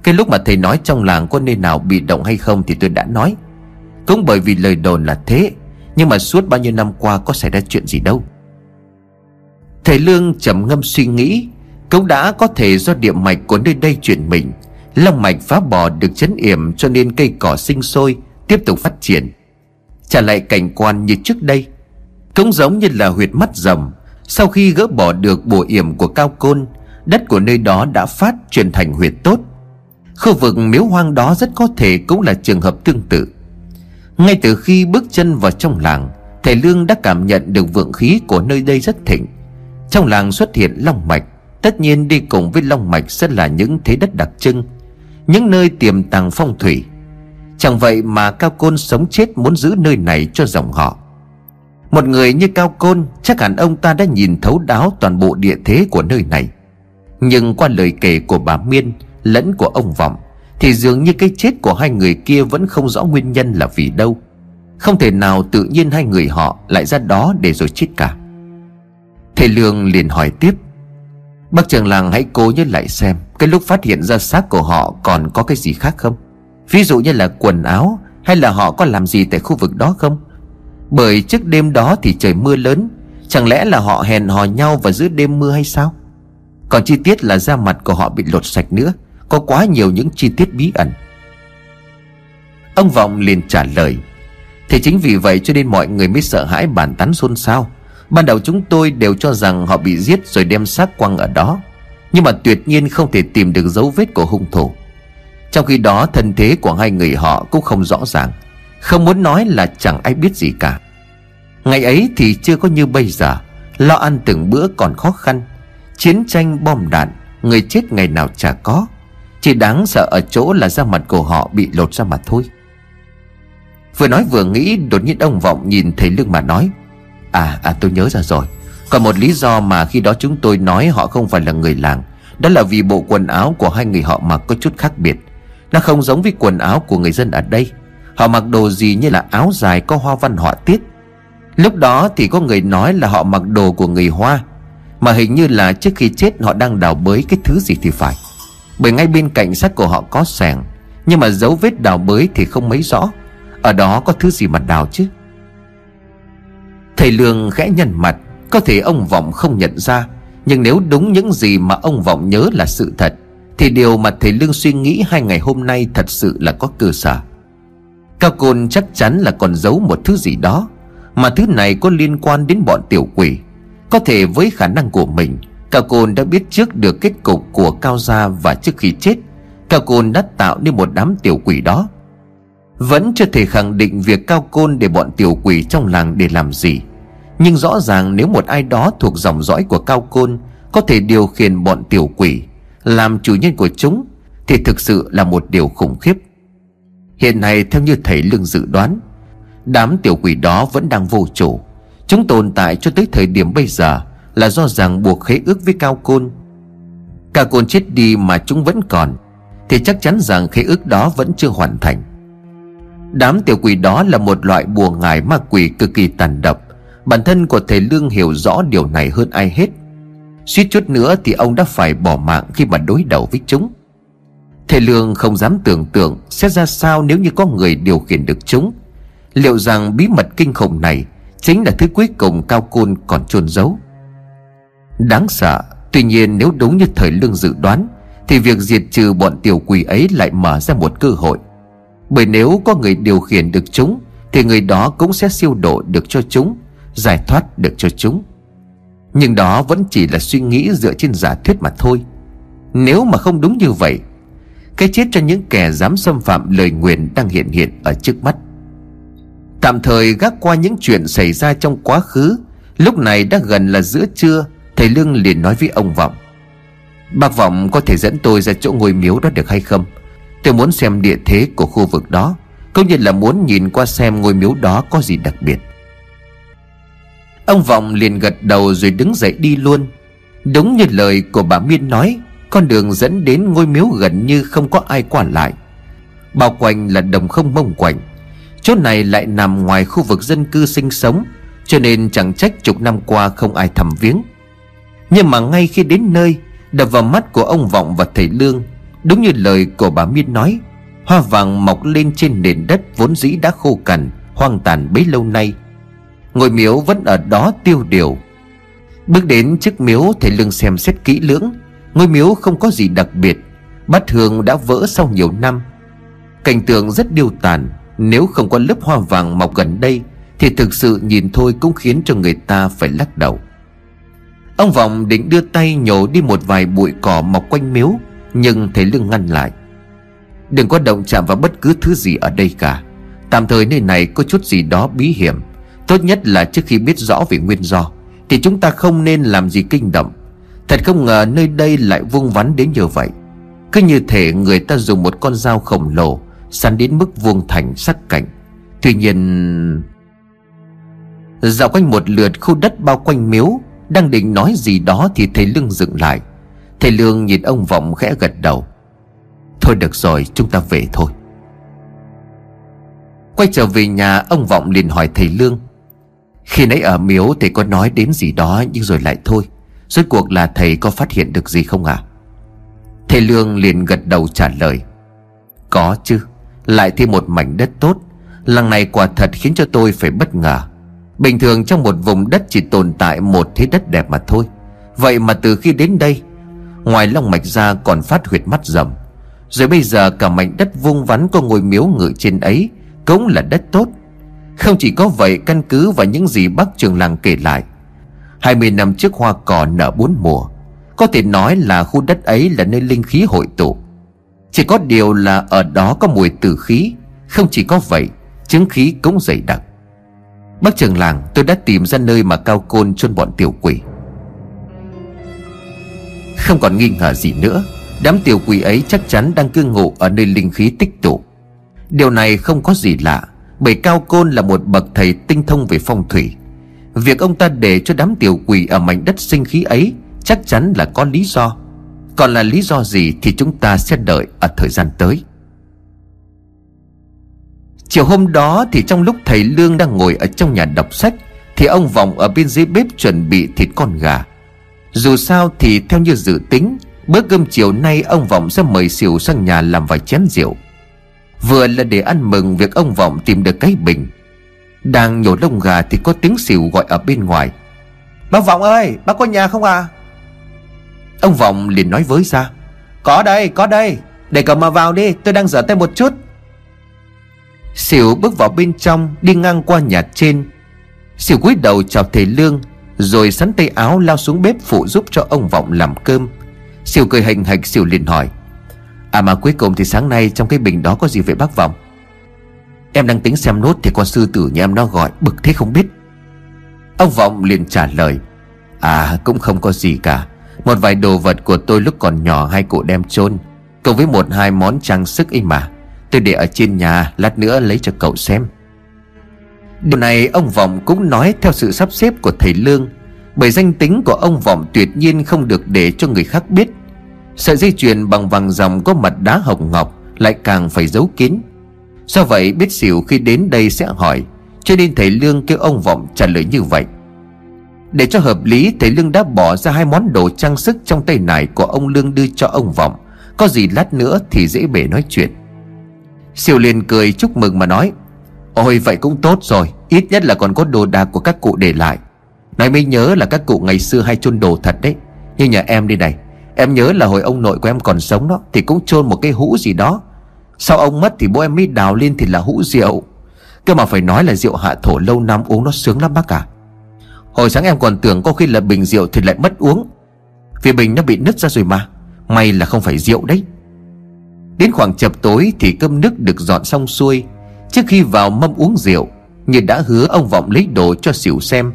Cái lúc mà thầy nói trong làng có nơi nào bị động hay không Thì tôi đã nói. Cũng bởi vì lời đồn là thế, Nhưng mà suốt bao nhiêu năm qua có xảy ra chuyện gì đâu. Thầy Lương trầm ngâm suy nghĩ cũng đã có thể do địa mạch của nơi đây chuyển mình. Long mạch phá bò được chấn yểm cho nên cây cỏ sinh sôi, Tiếp tục phát triển. Trả lại cảnh quan như trước đây, Cũng giống như là huyệt mắt rồng. Sau khi gỡ bỏ được bùa yểm của cao côn, Đất của nơi đó đã phát chuyển thành huyệt tốt. Khu vực miếu hoang đó rất có thể cũng là trường hợp tương tự. Ngay từ khi bước chân vào trong làng, Thầy Lương đã cảm nhận được vượng khí của nơi đây rất thịnh. Trong làng xuất hiện long mạch Tất nhiên đi cùng với Long Mạch sẽ là những thế đất đặc trưng, Những nơi tiềm tàng phong thủy. Chẳng vậy mà Cao Côn sống chết muốn giữ nơi này cho dòng họ. Một người như Cao Côn, Chắc hẳn ông ta đã nhìn thấu đáo toàn bộ địa thế của nơi này. Nhưng qua lời kể của bà Miên, Lẫn của ông Vọng, Thì dường như cái chết của hai người kia Vẫn không rõ nguyên nhân là vì đâu. Không thể nào tự nhiên hai người họ Lại ra đó để rồi chết cả. Thầy Lương liền hỏi tiếp. Bác trưởng làng hãy cố nhớ lại xem, Cái lúc phát hiện ra xác của họ còn có cái gì khác không? Ví dụ như là quần áo, Hay là họ có làm gì tại khu vực đó không? Bởi trước đêm đó thì trời mưa lớn, Chẳng lẽ là họ hẹn hò nhau vào giữa đêm mưa hay sao? Còn chi tiết là da mặt của họ bị lột sạch nữa, Có quá nhiều những chi tiết bí ẩn. Ông Vọng liền trả lời, Thì chính vì vậy cho nên mọi người mới sợ hãi bàn tán xôn xao. Ban đầu chúng tôi đều cho rằng họ bị giết rồi đem xác quăng ở đó. Nhưng mà tuyệt nhiên không thể tìm được dấu vết của hung thủ. Trong khi đó, thân thế của hai người họ cũng không rõ ràng. Không muốn nói là chẳng ai biết gì cả. Ngày ấy thì chưa có như bây giờ. Lo ăn từng bữa còn khó khăn. Chiến tranh bom đạn, Người chết ngày nào chả có. Chỉ đáng sợ ở chỗ là da mặt của họ bị lột ra mà thôi. Vừa nói vừa nghĩ, Đột nhiên ông Vọng nhìn thấy lương mà nói À à tôi nhớ ra rồi. Còn một lý do mà khi đó chúng tôi nói họ không phải là người làng, Đó là vì bộ quần áo của hai người họ mặc có chút khác biệt. Nó không giống với quần áo của người dân ở đây. Họ mặc đồ gì như là áo dài có hoa văn họa tiết. Lúc đó thì có người nói là họ mặc đồ của người Hoa, Mà hình như là trước khi chết họ đang đào bới cái thứ gì thì phải. Bởi ngay bên cạnh xác của họ có sẻng, Nhưng mà dấu vết đào bới thì không mấy rõ. Ở đó có thứ gì mà đào chứ? Thầy Lương khẽ nhăn mặt, Có thể ông Vọng không nhận ra, Nhưng nếu đúng những gì mà ông Vọng nhớ là sự thật, Thì điều mà thầy Lương suy nghĩ hai ngày hôm nay thật sự là có cơ sở. Cao Côn chắc chắn là còn giấu một thứ gì đó, Mà thứ này có liên quan đến bọn tiểu quỷ. Có thể với khả năng của mình, Cao Côn đã biết trước được kết cục của Cao Gia và trước khi chết, Cao Côn đã tạo nên một đám tiểu quỷ đó. Vẫn chưa thể khẳng định việc Cao Côn để bọn tiểu quỷ trong làng để làm gì. Nhưng rõ ràng nếu một ai đó thuộc dòng dõi của Cao Côn Có thể điều khiển bọn tiểu quỷ, Làm chủ nhân của chúng, Thì thực sự là một điều khủng khiếp. Hiện nay theo như thầy Lương dự đoán, Đám tiểu quỷ đó vẫn đang vô chủ. Chúng tồn tại cho tới thời điểm bây giờ Là do ràng buộc khế ước với Cao Côn. Cao Côn chết đi mà chúng vẫn còn, Thì chắc chắn rằng khế ước đó vẫn chưa hoàn thành. Đám tiểu quỷ đó là một loại bùa ngải ma quỷ cực kỳ tàn độc. Bản thân của thầy Lương hiểu rõ điều này hơn ai hết. Suýt chút nữa thì ông đã phải bỏ mạng khi mà đối đầu với chúng. Thầy Lương không dám tưởng tượng sẽ ra sao nếu như có người điều khiển được chúng. Liệu rằng bí mật kinh khủng này Chính là thứ cuối cùng Cao Côn còn chôn giấu? Đáng sợ, Tuy nhiên nếu đúng như thời lương dự đoán, Thì việc diệt trừ bọn tiểu quỷ ấy lại mở ra một cơ hội. Bởi nếu có người điều khiển được chúng, Thì người đó cũng sẽ siêu độ được cho chúng, giải thoát được cho chúng. Nhưng đó vẫn chỉ là suy nghĩ dựa trên giả thuyết mà thôi. Nếu mà không đúng như vậy, cái chết cho những kẻ dám xâm phạm lời nguyền đang hiện hiện ở trước mắt. Tạm thời gác qua những chuyện xảy ra trong quá khứ, lúc này đã gần là giữa trưa, thầy lương liền nói với ông vọng. Bác vọng có thể dẫn tôi ra chỗ ngôi miếu đó được hay không? Tôi muốn xem địa thế của khu vực đó. Cũng như là muốn nhìn qua xem ngôi miếu đó có gì đặc biệt. Ông Vọng liền gật đầu rồi đứng dậy đi luôn. Đúng như lời của bà Miên nói, Con đường dẫn đến ngôi miếu gần như không có ai qua lại. Bao quanh là đồng không mông quạnh. Chỗ này lại nằm ngoài khu vực dân cư sinh sống, Cho nên chẳng trách chục năm qua không ai thăm viếng. Nhưng mà ngay khi đến nơi, Đập vào mắt của ông Vọng và thầy Lương Đúng như lời của bà Miên nói, Hoa vàng mọc lên trên nền đất vốn dĩ đã khô cằn, Hoang tàn bấy lâu nay. Ngôi miếu vẫn ở đó tiêu điều. Bước đến trước miếu, thầy Lương xem xét kỹ lưỡng. Ngôi miếu không có gì đặc biệt, Bát hương đã vỡ sau nhiều năm. Cảnh tượng rất điêu tàn. Nếu không có lớp hoa vàng mọc gần đây, Thì thực sự nhìn thôi cũng khiến cho người ta phải lắc đầu. Ông Vọng định đưa tay nhổ đi một vài bụi cỏ mọc quanh miếu. Nhưng thầy Lương ngăn lại. Đừng có động chạm vào bất cứ thứ gì ở đây cả. Tạm thời nơi này có chút gì đó bí hiểm. Tốt nhất là trước khi biết rõ về nguyên do, Thì chúng ta không nên làm gì kinh động. Thật không ngờ nơi đây lại vuông vắn đến như vậy. Cứ như thể người ta dùng một con dao khổng lồ, Săn đến mức vuông thành sắc cảnh Tuy nhiên, Dạo quanh một lượt khu đất bao quanh miếu, Đang định nói gì đó thì thầy lưng dựng lại. Thầy Lương nhìn ông Vọng khẽ gật đầu. Thôi được rồi, chúng ta về thôi. Quay trở về nhà, ông Vọng liền hỏi thầy Lương. Khi nãy ở miếu, thầy có nói đến gì đó, nhưng rồi lại thôi. Rốt cuộc là thầy có phát hiện được gì không à Thầy Lương liền gật đầu trả lời. Có chứ, Lại thêm một mảnh đất tốt. Lần này quả thật khiến cho tôi phải bất ngờ. Bình thường trong một vùng đất chỉ tồn tại một thế đất đẹp mà thôi. Vậy mà từ khi đến đây Ngoài long mạch ra còn phát huyệt mắt rầm. Rồi bây giờ cả mảnh đất vuông vắn có ngôi miếu ngự trên ấy Cũng là đất tốt. Không chỉ có vậy, căn cứ vào những gì bác trường làng kể lại 20 năm trước hoa cỏ nở bốn mùa, Có thể nói là khu đất ấy là nơi linh khí hội tụ. Chỉ có điều là ở đó có mùi tử khí, Không chỉ có vậy, Chứng khí cũng dày đặc. Bác trường làng, tôi đã tìm ra nơi mà cao côn chôn bọn tiểu quỷ. Không còn nghi ngờ gì nữa. Đám tiểu quỷ ấy chắc chắn đang cư ngụ ở nơi linh khí tích tụ. Điều này không có gì lạ, Bởi cao côn là một bậc thầy tinh thông về phong thủy. Việc ông ta để cho đám tiểu quỷ ở mảnh đất sinh khí ấy Chắc chắn là có lý do. Còn là lý do gì thì chúng ta sẽ đợi ở thời gian tới. Chiều hôm đó thì trong lúc thầy Lương đang ngồi ở trong nhà đọc sách, Thì ông Vọng ở bên dưới bếp chuẩn bị thịt con gà. Dù sao thì theo như dự tính Bữa cơm chiều nay ông Vọng sẽ mời xỉu sang nhà làm vài chén rượu. Vừa là để ăn mừng việc ông Vọng tìm được cái bình. Đang nhổ lông gà thì có tiếng xỉu gọi ở bên ngoài. Bác Vọng ơi bác có nhà không à Ông Vọng liền nói với ra Có đây có đây. Để cậu mà vào đi tôi đang rửa tay một chút. Xỉu bước vào bên trong Đi ngang qua nhà trên. Xỉu cúi đầu chào thầy Lương rồi sắn tay áo lao xuống bếp phụ giúp cho ông Vọng làm cơm. Siêu cười hành hạch, Siêu liền hỏi À mà cuối cùng thì sáng nay trong cái bình đó có gì vậy bác Vọng? Em đang tính xem nốt thì con sư tử nhà em nó gọi, Bực thế không biết. Ông Vọng liền trả lời À cũng không có gì cả. Một vài đồ vật của tôi lúc còn nhỏ hai cụ đem chôn, cộng với một hai món trang sức ấy mà. Tôi để ở trên nhà, Lát nữa lấy cho cậu xem. Điều này ông Vọng cũng nói theo sự sắp xếp của thầy Lương. Bởi danh tính của ông Vọng tuyệt nhiên không được để cho người khác biết. Sợi dây chuyền bằng vàng dòng có mặt đá hồng ngọc Lại càng phải giấu kín. Do vậy, biết xỉu khi đến đây sẽ hỏi, Cho nên thầy Lương kêu ông Vọng trả lời như vậy. Để cho hợp lý, thầy Lương đã bỏ ra hai món đồ trang sức trong tay nải của ông Lương đưa cho ông Vọng. Có gì lát nữa thì dễ bể nói chuyện. Siêu liền cười chúc mừng mà nói, Ôi, vậy cũng tốt rồi, Ít nhất là còn có đồ đạc của các cụ để lại. Nói mới nhớ là các cụ ngày xưa hay chôn đồ thật đấy. Như nhà em đi này, Em nhớ là hồi ông nội của em còn sống đó, Thì cũng chôn một cái hũ gì đó. Sau ông mất thì bố em mới đào lên thì là hũ rượu. Cơ mà phải nói là rượu hạ thổ lâu năm uống nó sướng lắm bác à Hồi sáng em còn tưởng có khi là bình rượu thì lại mất uống. Vì bình nó bị nứt ra rồi mà, May là không phải rượu đấy. Đến khoảng chập tối thì cơm nước được dọn xong xuôi. Trước khi vào mâm uống rượu, Như đã hứa ông Vọng lấy đồ cho xỉu xem.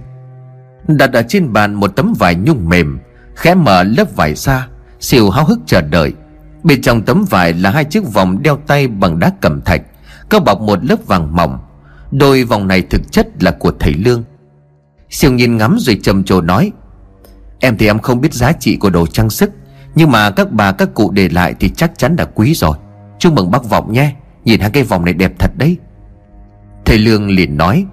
Đặt ở trên bàn một tấm vải nhung mềm, Khẽ mở lớp vải ra Xỉu háo hức chờ đợi. Bên trong tấm vải là hai chiếc vòng đeo tay bằng đá cẩm thạch Có bọc một lớp vàng mỏng. Đôi vòng này thực chất là của thầy Lương. Siêu nhìn ngắm rồi trầm trồ nói, Em thì em không biết giá trị của đồ trang sức, Nhưng mà các bà, các cụ để lại thì chắc chắn là quý rồi. Chúc mừng bác vọng nhé, Nhìn hai cái vòng này đẹp thật đấy. Thầy Lương liền nói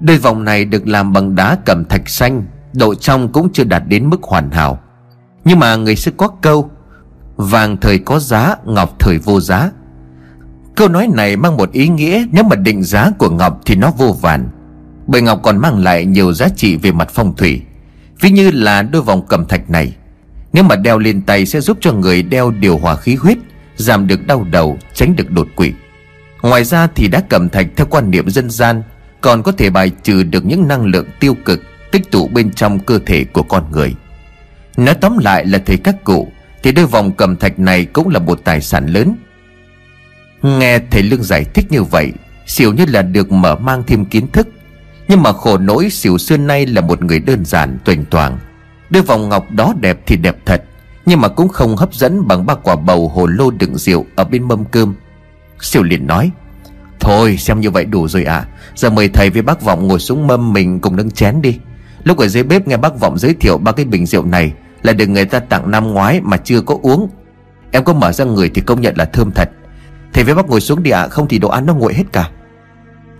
Đôi vòng này được làm bằng đá cẩm thạch xanh, Độ trong cũng chưa đạt đến mức hoàn hảo. Nhưng mà người xưa có câu, Vàng thời có giá, Ngọc thời vô giá. Câu nói này mang một ý nghĩa Nếu mà định giá của Ngọc thì nó vô vàn, Bởi Ngọc còn mang lại nhiều giá trị về mặt phong thủy. Ví như là đôi vòng cầm thạch này, Nếu mà đeo lên tay sẽ giúp cho người đeo điều hòa khí huyết, Giảm được đau đầu, Tránh được đột quỵ. Ngoài ra thì đá cầm thạch theo quan niệm dân gian còn có thể bài trừ được những năng lượng tiêu cực Tích tụ bên trong cơ thể của con người. Nói tóm lại là thầy các cụ, Thì đôi vòng cầm thạch này cũng là một tài sản lớn. Nghe thầy Lương giải thích như vậy, Xỉu như là được mở mang thêm kiến thức. Nhưng mà khổ nỗi, xỉu xưa nay là một người đơn giản tuềnh toàng. Đôi vòng ngọc đó đẹp thì đẹp thật, Nhưng mà cũng không hấp dẫn bằng ba quả bầu hồ lô đựng rượu ở bên mâm cơm. Xỉu liền nói Thôi, xem như vậy đủ rồi ạ. À. Giờ mời thầy với bác Vọng ngồi xuống mâm mình cùng nâng chén đi. Lúc ở dưới bếp nghe bác Vọng giới thiệu ba cái bình rượu này Là được người ta tặng năm ngoái mà chưa có uống. Em có mở ra người thì công nhận là thơm thật. Thầy với bác ngồi xuống đi ạ, Không thì đồ ăn nó nguội hết cả.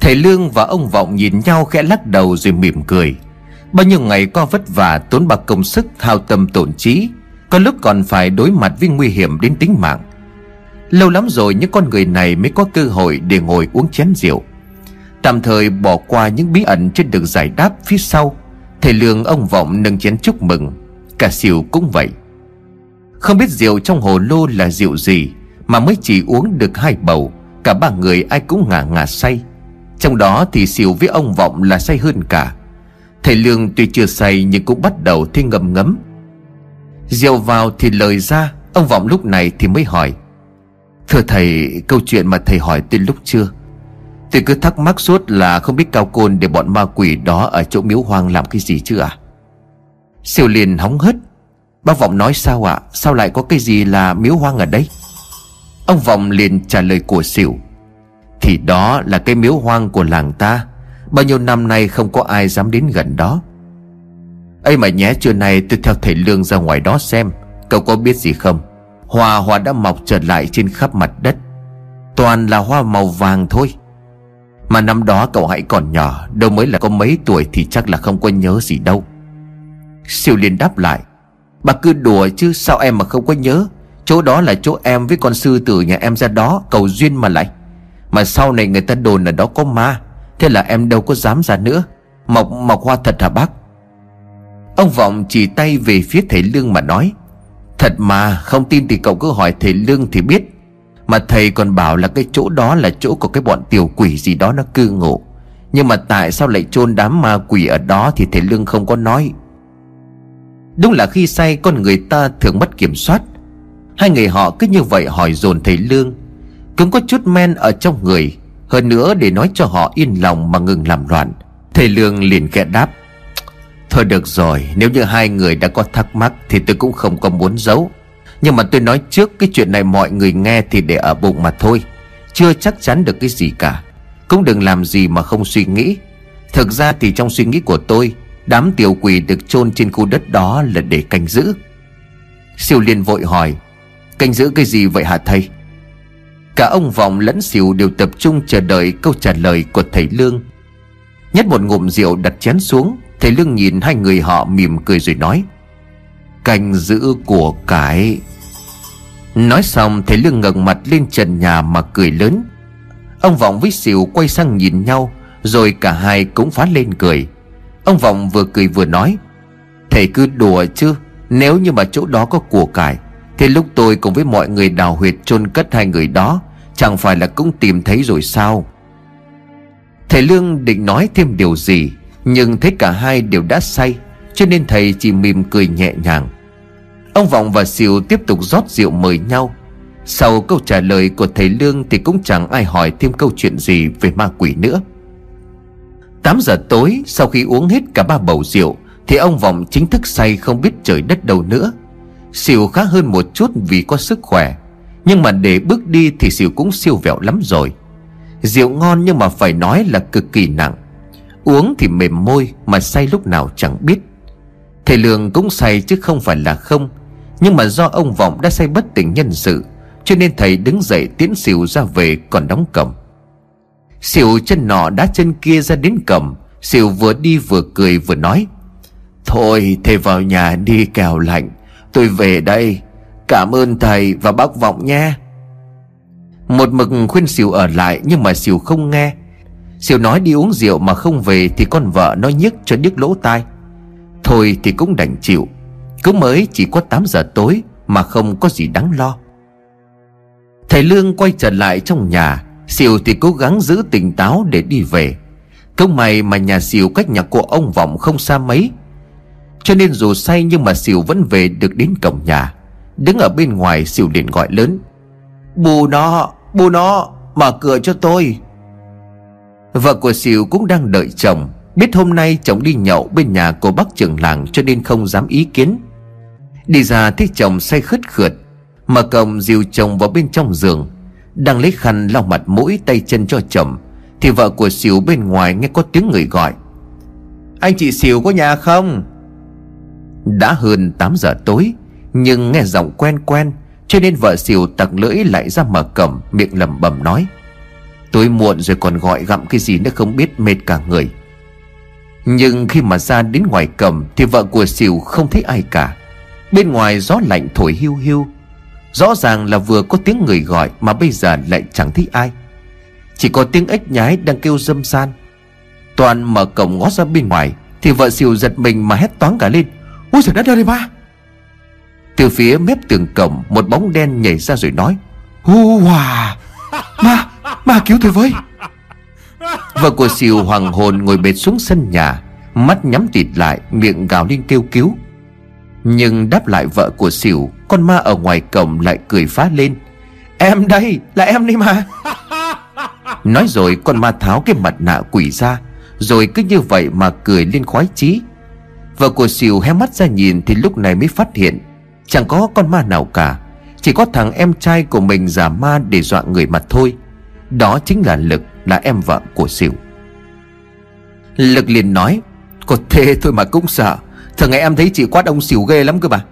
Thầy Lương và ông Vọng nhìn nhau khẽ lắc đầu rồi mỉm cười. Bao nhiêu ngày qua vất vả, tốn bạc công sức, hao tâm tổn trí, Có lúc còn phải đối mặt với nguy hiểm đến tính mạng. Lâu lắm rồi những con người này mới có cơ hội để ngồi uống chén rượu. Tạm thời bỏ qua những bí ẩn trên đường giải đáp phía sau, Thầy Lương ông Vọng nâng chén chúc mừng. Cả xỉu cũng vậy. Không biết rượu trong hồ lô là rượu gì Mà mới chỉ uống được hai bầu, Cả ba người ai cũng ngả ngả say. Trong đó thì xỉu với ông Vọng là say hơn cả. Thầy Lương tuy chưa say nhưng cũng bắt đầu thấy ngầm ngấm. Rượu vào thì lời ra, Ông Vọng lúc này thì mới hỏi Thưa thầy, câu chuyện mà thầy hỏi tôi lúc chưa Tôi cứ thắc mắc suốt là không biết cao côn để bọn ma quỷ đó ở chỗ miếu hoang làm cái gì chứ à Siêu liền hóng hớt. Bác Vọng nói sao ạ? À? Sao lại có cái gì là miếu hoang ở đây Ông Vọng liền trả lời của xỉu Thì đó là cái miếu hoang của làng ta. Bao nhiêu năm nay không có ai dám đến gần đó. Ấy mà nhé, trưa nay tôi theo thầy Lương ra ngoài đó xem, Cậu có biết gì không? Hoa hoa đã mọc trở lại trên khắp mặt đất. Toàn là hoa màu vàng thôi. Mà năm đó cậu hãy còn nhỏ, Đâu mới là có mấy tuổi thì chắc là không có nhớ gì đâu. Siêu liên đáp lại, Bà cứ đùa chứ, sao em mà không có nhớ? Chỗ đó là chỗ em với con sư tử nhà em ra đó, Cầu duyên mà lại. Mà sau này người ta đồn ở đó có ma, Thế là em đâu có dám ra nữa. Mọc mọc hoa thật hả bác? Ông Vọng chỉ tay về phía thầy Lương mà nói Thật mà, không tin thì cậu cứ hỏi thầy Lương thì biết. Mà thầy còn bảo là cái chỗ đó là chỗ của cái bọn tiểu quỷ gì đó nó cư ngụ. Nhưng mà tại sao lại chôn đám ma quỷ ở đó thì thầy Lương không có nói. Đúng là khi say con người ta thường mất kiểm soát. Hai người họ cứ như vậy hỏi dồn thầy Lương. Cũng có chút men ở trong người. Hơn nữa để nói cho họ yên lòng mà ngừng làm loạn. Thầy Lương liền kẹ đáp. Thôi được rồi, Nếu như hai người đã có thắc mắc Thì tôi cũng không có muốn giấu. Nhưng mà tôi nói trước cái chuyện này mọi người nghe Thì để ở bụng mà thôi. Chưa chắc chắn được cái gì cả. Cũng đừng làm gì mà không suy nghĩ. Thực ra thì trong suy nghĩ của tôi, Đám tiểu quỷ được chôn trên khu đất đó là để canh giữ. Siêu liên vội hỏi, Canh giữ cái gì vậy hả thầy? Cả ông Vọng lẫn xỉu đều tập trung chờ đợi câu trả lời của thầy Lương. Nhất một ngụm rượu đặt chén xuống Thầy Lương nhìn hai người họ mỉm cười rồi nói, Canh giữ của cái. Nói xong, thầy Lương ngẩng mặt lên trần nhà mà cười lớn. Ông Vọng với Sỉu quay sang nhìn nhau, Rồi cả hai cũng phá lên cười. Ông Vọng vừa cười vừa nói, Thầy cứ đùa chứ, Nếu như mà chỗ đó có của cải, Thì lúc tôi cùng với mọi người đào huyệt chôn cất hai người đó, Chẳng phải là cũng tìm thấy rồi sao? Thầy Lương định nói thêm điều gì nhưng thấy cả hai đều đã say, Cho nên thầy chỉ mỉm cười nhẹ nhàng. Ông Vọng và Siêu tiếp tục rót rượu mời nhau. Sau câu trả lời của thầy Lương Thì cũng chẳng ai hỏi thêm câu chuyện gì về ma quỷ nữa. 8 giờ tối, sau khi uống hết cả ba bầu rượu, Thì ông Vọng chính thức say không biết trời đất đâu nữa. Siêu khá hơn một chút vì có sức khỏe, Nhưng mà để bước đi thì Siêu cũng siêu vẹo lắm rồi. Rượu ngon nhưng mà phải nói là cực kỳ nặng. Uống thì mềm môi mà say lúc nào chẳng biết. Thầy Lương cũng say chứ không phải là không, Nhưng mà do ông Vọng đã say bất tỉnh nhân sự, Cho nên thầy đứng dậy tiến xỉu ra về còn đóng cổng. Xỉu chân nọ đá chân kia ra đến cổng, Xỉu vừa đi vừa cười vừa nói, Thôi, thầy vào nhà đi kèo lạnh, Tôi về đây. Cảm ơn thầy và bác Vọng nha Một mực khuyên Xỉu ở lại, Nhưng mà Xỉu không nghe Siêu nói đi uống rượu mà không về Thì con vợ nó nhức cho nhức lỗ tai. Thôi thì cũng đành chịu. Cũng mới chỉ có 8 giờ tối Mà không có gì đáng lo. Thầy Lương quay trở lại trong nhà. Siêu thì cố gắng giữ tỉnh táo để đi về. Không mày mà nhà Siêu cách nhà của ông Vọng không xa mấy. Cho nên dù say nhưng mà Siêu vẫn về được đến cổng nhà. Đứng ở bên ngoài Siêu liền gọi lớn. Bù nó, bù nó, mở cửa cho tôi. Vợ của Sỉu cũng đang đợi chồng. Biết hôm nay chồng đi nhậu bên nhà của bác trưởng làng cho nên không dám ý kiến. Đi ra thấy chồng say khất khượt. Mở cổng dìu chồng vào bên trong giường. Đang lấy khăn lau mặt mũi tay chân cho chồng, Thì vợ của Sỉu bên ngoài nghe có tiếng người gọi. Anh chị Sỉu có nhà không? Đã hơn 8 giờ tối, Nhưng nghe giọng quen quen, Cho nên vợ Sỉu tặc lưỡi lại ra mở cổng Miệng lẩm bẩm nói. Tối muộn rồi còn gọi gặm cái gì nữa không biết, mệt cả người. Nhưng khi mà ra đến ngoài cầm Thì vợ của xỉu không thấy ai cả. Bên ngoài gió lạnh thổi hiu hiu. Rõ ràng là vừa có tiếng người gọi Mà bây giờ lại chẳng thấy ai. Chỉ có tiếng ếch nhái đang kêu dâm san Toàn mở cổng ngó ra bên ngoài Thì vợ xỉu giật mình mà hét toáng cả lên. Ôi trời đất ơi, ba! Từ phía mép tường cổng, Một bóng đen nhảy ra rồi nói. Hu hòa Ma Ma cứu tôi với. Vợ của xỉu hoàng hồn ngồi bệt xuống sân nhà, Mắt nhắm tịt lại, Miệng gào lên kêu cứu. Nhưng đáp lại vợ của xỉu Con ma ở ngoài cổng lại cười phá lên. Em đây, là em đi mà. Nói rồi con ma tháo cái mặt nạ quỷ ra, Rồi cứ như vậy mà cười lên khoái chí. Vợ của xỉu hé mắt ra nhìn Thì lúc này mới phát hiện, Chẳng có con ma nào cả, Chỉ có thằng em trai của mình giả ma để dọa người mặt thôi đó chính là Lực, Là em vợ của Sỉu Lực liền nói, Có thế thôi mà cũng sợ. Thường ngày em thấy chị quát ông Sỉu ghê lắm cơ mà.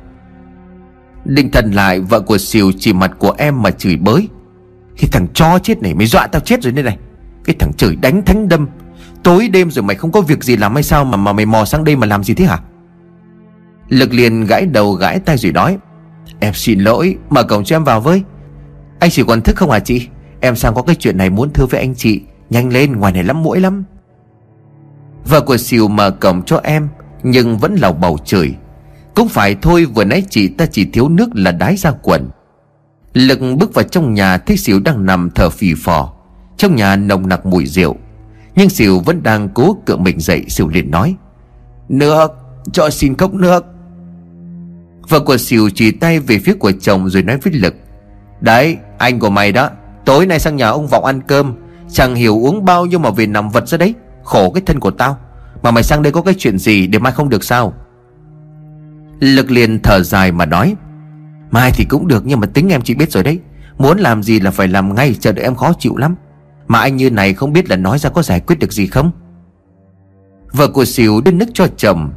Đinh thần lại, vợ của Sỉu chỉ mặt của em mà chửi bới. Cái thằng cho chết này mới dọa tao chết rồi đây này. Cái thằng chửi đánh thánh đâm. Tối đêm rồi mày không có việc gì làm hay sao mà mà mày mò sang đây mà làm gì thế hả? Lực liền gãi đầu gãi tay rồi nói, Em xin lỗi, Mở cổng cho em vào với. Anh chỉ còn thức không hả chị? Em sang có cái chuyện này muốn thưa với anh chị, Nhanh lên, ngoài này lắm mũi lắm. Vợ của Sìu mở cổng cho em, Nhưng vẫn lầu bầu chửi Cũng phải thôi, vừa nãy chị ta chỉ thiếu nước là đái ra quần. Lực bước vào trong nhà, thấy Sìu đang nằm thở phì phò. Trong nhà nồng nặc mùi rượu. Nhưng Sìu vẫn đang cố cựa mình dậy Sìu liền nói, Nước, cho xin cốc nước. Vợ của Sìu chỉ tay về phía của chồng rồi nói với Lực, Đấy, anh của mày đó Tối nay sang nhà ông Vọng ăn cơm. Chẳng hiểu uống bao nhiêu mà về nằm vật ra đấy. Khổ cái thân của tao. Mà mày sang đây có cái chuyện gì để mai không được sao? Lực liền thở dài mà nói, Mai thì cũng được nhưng mà tính em chị biết rồi đấy. Muốn làm gì là phải làm ngay, Chờ đợi em khó chịu lắm. Mà anh như này không biết là nói ra có giải quyết được gì không? Vợ của xỉu đưa nước cho chồng.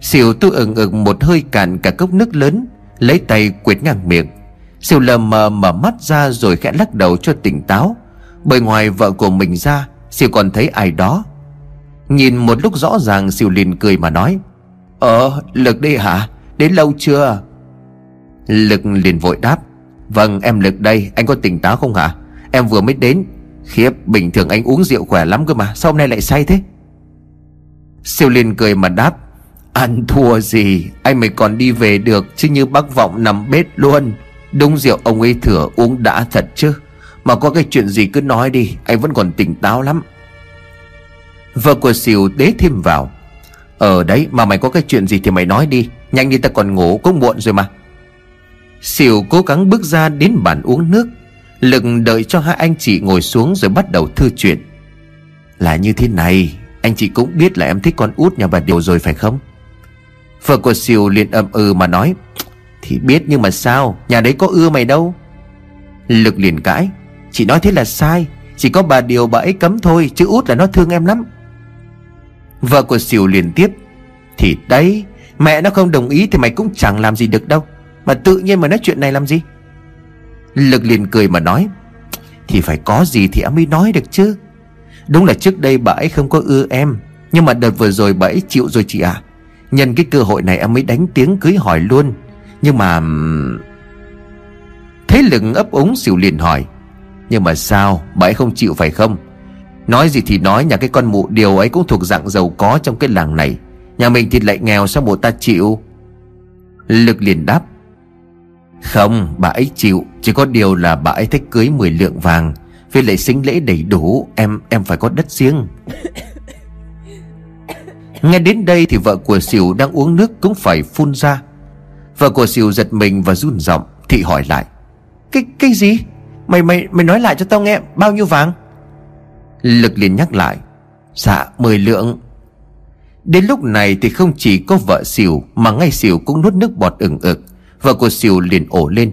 Xỉu tôi ừng ừng một hơi cạn cả cốc nước lớn, Lấy tay quyệt ngang miệng. Siêu lờ mờ mở mắt ra rồi khẽ lắc đầu cho tỉnh táo. Bởi ngoài vợ của mình ra, Siêu còn thấy ai đó. Nhìn một lúc rõ ràng, Siêu liền cười mà nói Ờ Lực đây hả? Đến lâu chưa? Lực liền vội đáp Vâng em Lực đây, Anh có tỉnh táo không hả? Em vừa mới đến. Khiếp, bình thường anh uống rượu khỏe lắm cơ mà, Sao hôm nay lại say thế? Siêu liền cười mà đáp, Ăn thua gì, Anh mày còn đi về được Chứ như bác vọng nằm bếp luôn. Đúng rượu, ông ấy thừa uống đã thật chứ? Mà có cái chuyện gì cứ nói đi, Anh vẫn còn tỉnh táo lắm. Vợ của xỉu đế thêm vào. Ở đấy, mà mày có cái chuyện gì thì mày nói đi. Nhanh đi, ta còn ngủ, cũng muộn rồi mà. Xỉu cố gắng bước ra đến bàn uống nước, Lực đợi cho hai anh chị ngồi xuống rồi bắt đầu thư chuyện. Là như thế này, Anh chị cũng biết là em thích con út nhà bà Điều rồi phải không? Vợ của Siêu liền ậm ừ mà nói thì biết nhưng mà sao? Nhà đấy có ưa mày đâu. Lực liền cãi. Chị nói thế là sai. Chỉ có bà điều bà ấy cấm thôi, Chứ út là nó thương em lắm. Vợ của xỉu liền tiếp. Thì đấy, Mẹ nó không đồng ý thì mày cũng chẳng làm gì được đâu. Mà tự nhiên mà nói chuyện này làm gì? Lực liền cười mà nói, Thì phải có gì thì em mới nói được chứ. Đúng là trước đây bà ấy không có ưa em, Nhưng mà đợt vừa rồi bà ấy chịu rồi chị à Nhân cái cơ hội này em mới đánh tiếng cưới hỏi luôn. Nhưng mà Thấy lực ấp úng xỉu liền hỏi, Nhưng mà sao, bà ấy không chịu phải không? Nói gì thì nói, nhà cái con mụ điều ấy cũng thuộc dạng giàu có trong cái làng này. Nhà mình thì lại nghèo, sao bộ ta chịu? Lực liền đáp, Không, bà ấy chịu, Chỉ có điều là bà ấy thích cưới 10 lượng vàng Vì lại sinh lễ đầy đủ, Em em phải có đất riêng. Nghe đến đây thì vợ của xỉu đang uống nước cũng phải phun ra. Vợ của Sỉu giật mình và run giọng. Thị hỏi lại, Cái cái gì? Mày mày mày nói lại cho tao nghe, Bao nhiêu vàng? Lực liền nhắc lại Dạ mười lượng. Đến lúc này thì không chỉ có vợ xỉu Mà ngay xỉu cũng nuốt nước bọt ửng ực. Vợ của xỉu liền ổ lên,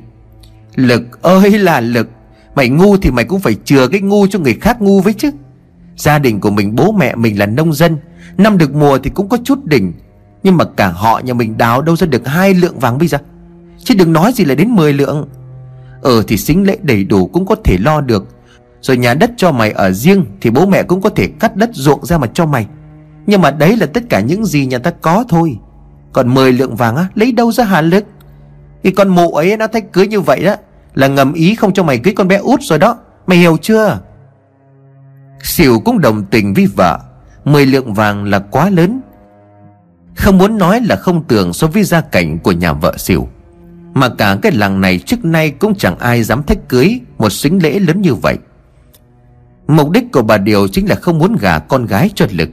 Lực ơi là lực, Mày ngu thì mày cũng phải chừa cái ngu cho người khác ngu với chứ. Gia đình của mình, bố mẹ mình là nông dân, Năm được mùa thì cũng có chút đỉnh nhưng mà cả họ nhà mình đào đâu ra được hai lượng vàng bây giờ. Chứ đừng nói gì là đến 10 lượng. Ờ thì xính lễ đầy đủ cũng có thể lo được. Rồi nhà đất cho mày ở riêng Thì bố mẹ cũng có thể cắt đất ruộng ra mà cho mày. Nhưng mà đấy là tất cả những gì nhà ta có thôi. Còn 10 lượng vàng á, Lấy đâu ra hà lực? Thì con mụ ấy nó thách cưới như vậy đó, Là ngầm ý không cho mày cưới con bé út rồi đó. Mày hiểu chưa? Xỉu cũng đồng tình với vợ. Mười lượng vàng là quá lớn. Không muốn nói là không tưởng so với gia cảnh của nhà vợ xỉu. Mà cả cái làng này trước nay cũng chẳng ai dám thách cưới Một xính lễ lớn như vậy. Mục đích của bà Điều chính là không muốn gả con gái cho Lực.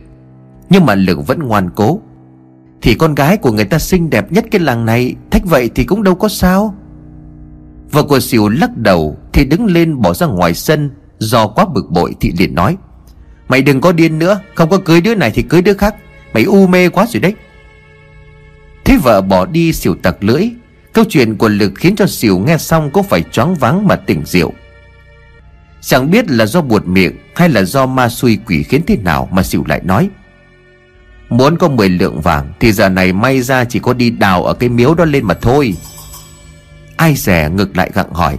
Nhưng mà Lực vẫn ngoan cố. Thì con gái của người ta xinh đẹp nhất cái làng này, Thách vậy thì cũng đâu có sao. Vợ của xỉu lắc đầu Thì đứng lên bỏ ra ngoài sân, Do quá bực bội thì liền nói, Mày đừng có điên nữa, Không có cưới đứa này thì cưới đứa khác. Mày u mê quá rồi đấy. Thế vợ bỏ đi xỉu tặc lưỡi. Câu chuyện của Lực khiến cho xỉu nghe xong Cũng phải choáng váng mà tỉnh rượu. Chẳng biết là do buột miệng Hay là do ma xui quỷ khiến thế nào Mà xỉu lại nói. Muốn có 10 lượng vàng Thì giờ này may ra chỉ có đi đào ở cái miếu đó lên mà thôi. Ai rẻ ngược lại gặng hỏi,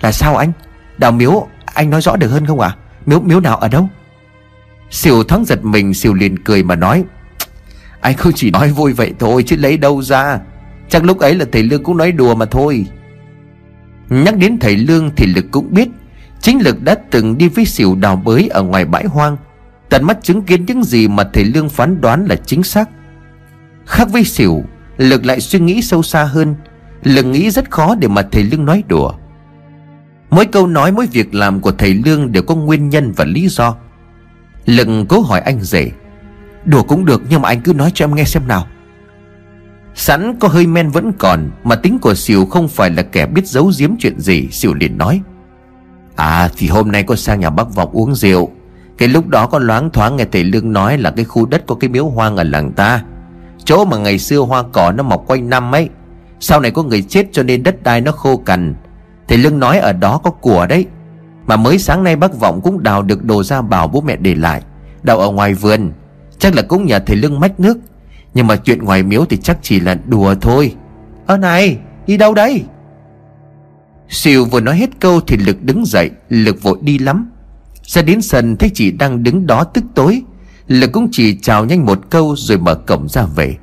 Là sao anh? Đào miếu, anh nói rõ được hơn không ạ? À? Miếu miếu nào ở đâu? Xỉu thoáng giật mình, xỉu liền cười mà nói anh không chỉ nói vui vậy thôi, Chứ lấy đâu ra? Chắc lúc ấy là thầy Lương cũng nói đùa mà thôi. Nhắc đến thầy Lương thì Lực cũng biết, Chính Lực đã từng đi với xỉu đào bới ở ngoài bãi hoang. Tận mắt chứng kiến những gì mà thầy Lương phán đoán là chính xác. Khác với xỉu, Lực lại suy nghĩ sâu xa hơn. Lực nghĩ rất khó để mà thầy Lương nói đùa. Mỗi câu nói, mỗi việc làm của thầy Lương đều có nguyên nhân và lý do. Lực cố hỏi anh rể Đùa cũng được, nhưng mà anh cứ nói cho em nghe xem nào. Sẵn có hơi men vẫn còn, Mà tính của Sỉu không phải là kẻ biết giấu giếm chuyện gì Sỉu liền nói. À thì hôm nay con sang nhà bác vọng uống rượu. Cái lúc đó con loáng thoáng nghe thầy Lương nói là cái khu đất có cái miếu hoang ở làng ta. Chỗ mà ngày xưa hoa cỏ nó mọc quanh năm ấy. Sau này có người chết cho nên đất đai nó khô cằn. Thầy Lương nói ở đó có của đấy. Mà mới sáng nay bác Vọng cũng đào được đồ ra bảo bố mẹ để lại. Đào ở ngoài vườn Chắc là cũng nhà thầy Lương mách nước. Nhưng mà chuyện ngoài miếu thì chắc chỉ là đùa thôi. Ơ này, đi đâu đây? Siêu vừa nói hết câu thì Lực đứng dậy. Lực vội đi lắm. Ra đến sân thấy chị đang đứng đó tức tối. Lực cũng chỉ chào nhanh một câu Rồi mở cổng ra về.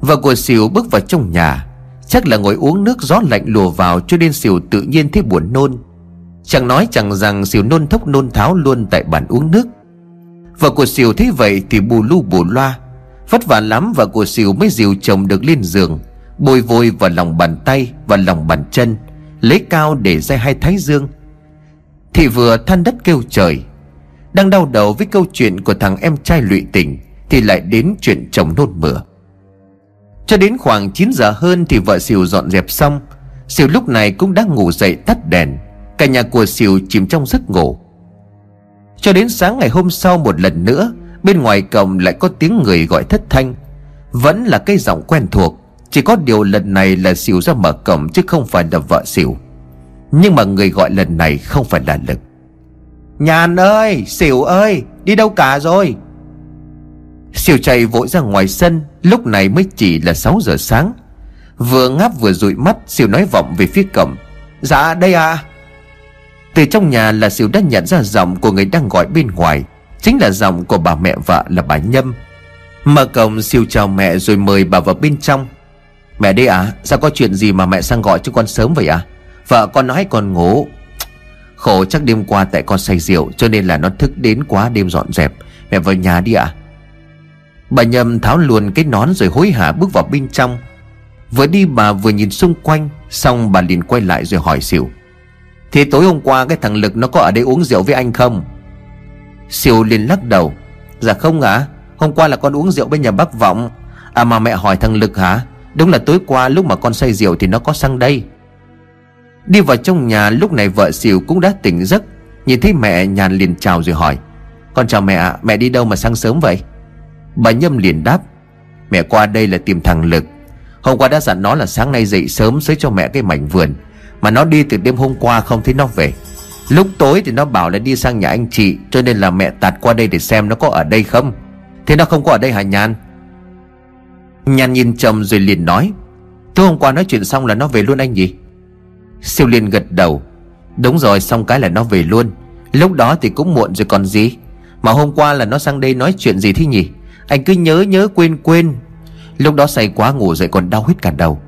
Vợ của Siêu bước vào trong nhà. Chắc là ngồi uống nước gió lạnh lùa vào Cho nên Sỉu tự nhiên thấy buồn nôn. Chẳng nói chẳng rằng Sỉu nôn thốc nôn tháo luôn tại bàn uống nước. Vợ của Sỉu thấy vậy thì bù lu bù loa. Vất vả lắm vợ của Sỉu mới dìu chồng được lên giường Bôi vôi vào lòng bàn tay và lòng bàn chân, Lấy cao để ra hai thái dương. Thì vừa than đất kêu trời, Đang đau đầu với câu chuyện của thằng em trai lụy tình, Thì lại đến chuyện chồng nôn mửa. Cho đến khoảng 9 giờ hơn thì vợ Sỉu dọn dẹp xong. Sỉu lúc này cũng đang ngủ dậy tắt đèn. Cả nhà của Sỉu chìm trong giấc ngủ. Cho đến sáng ngày hôm sau một lần nữa, Bên ngoài cổng lại có tiếng người gọi thất thanh. Vẫn là cái giọng quen thuộc, Chỉ có điều lần này là xỉu ra mở cổng chứ không phải là vợ xỉu. Nhưng mà người gọi lần này không phải là Lực. Nhàn ơi, Xỉu ơi, Đi đâu cả rồi? Xỉu chạy vội ra ngoài sân, Lúc này mới chỉ là 6 giờ sáng. Vừa ngáp vừa dụi mắt, xỉu nói vọng về phía cổng. Dạ đây à từ trong nhà là Siêu đã nhận ra giọng của người đang gọi bên ngoài, Chính là giọng của bà mẹ vợ là bà Nhâm. Mở cổng Siêu chào mẹ rồi mời bà vào bên trong. Mẹ đây à Sao có chuyện gì mà mẹ sang gọi cho con sớm vậy à? Vợ con nói con ngủ. Khổ, chắc đêm qua tại con say rượu, Cho nên là nó thức đến quá đêm dọn dẹp. Mẹ vào nhà đi ạ. À? Bà Nhâm tháo luôn cái nón rồi hối hả bước vào bên trong. Vừa đi bà vừa nhìn xung quanh, Xong bà liền quay lại rồi hỏi xỉu thì tối hôm qua cái thằng Lực nó có ở đây uống rượu với anh không? Siêu liền lắc đầu. Dạ không ạ. À? Hôm qua là con uống rượu bên nhà bác Vọng. À mà mẹ hỏi thằng Lực hả? Đúng là tối qua lúc mà con say rượu thì nó có sang đây. Đi vào trong nhà, lúc này vợ Siêu cũng đã tỉnh giấc. Nhìn thấy mẹ nhàn liền chào rồi hỏi. Con chào mẹ ạ, Mẹ đi đâu mà sang sớm vậy? Bà Nhâm liền đáp. Mẹ qua đây là tìm thằng Lực. Hôm qua đã dặn nó là sáng nay dậy sớm, Xới cho mẹ cái mảnh vườn. Mà nó đi từ đêm hôm qua không thấy nó về. Lúc tối thì nó bảo là đi sang nhà anh chị, Cho nên là mẹ tạt qua đây để xem nó có ở đây không. Thế nó không có ở đây hả Nhàn Nhàn nhìn chồng rồi liền nói, Tối hôm qua nói chuyện xong là nó về luôn anh gì Siêu Liên gật đầu, Đúng rồi, xong cái là nó về luôn. Lúc đó thì cũng muộn rồi còn gì. Mà hôm qua là nó sang đây nói chuyện gì thế nhỉ? Anh cứ nhớ nhớ quên quên. Lúc đó say quá ngủ dậy còn đau hết cả đầu.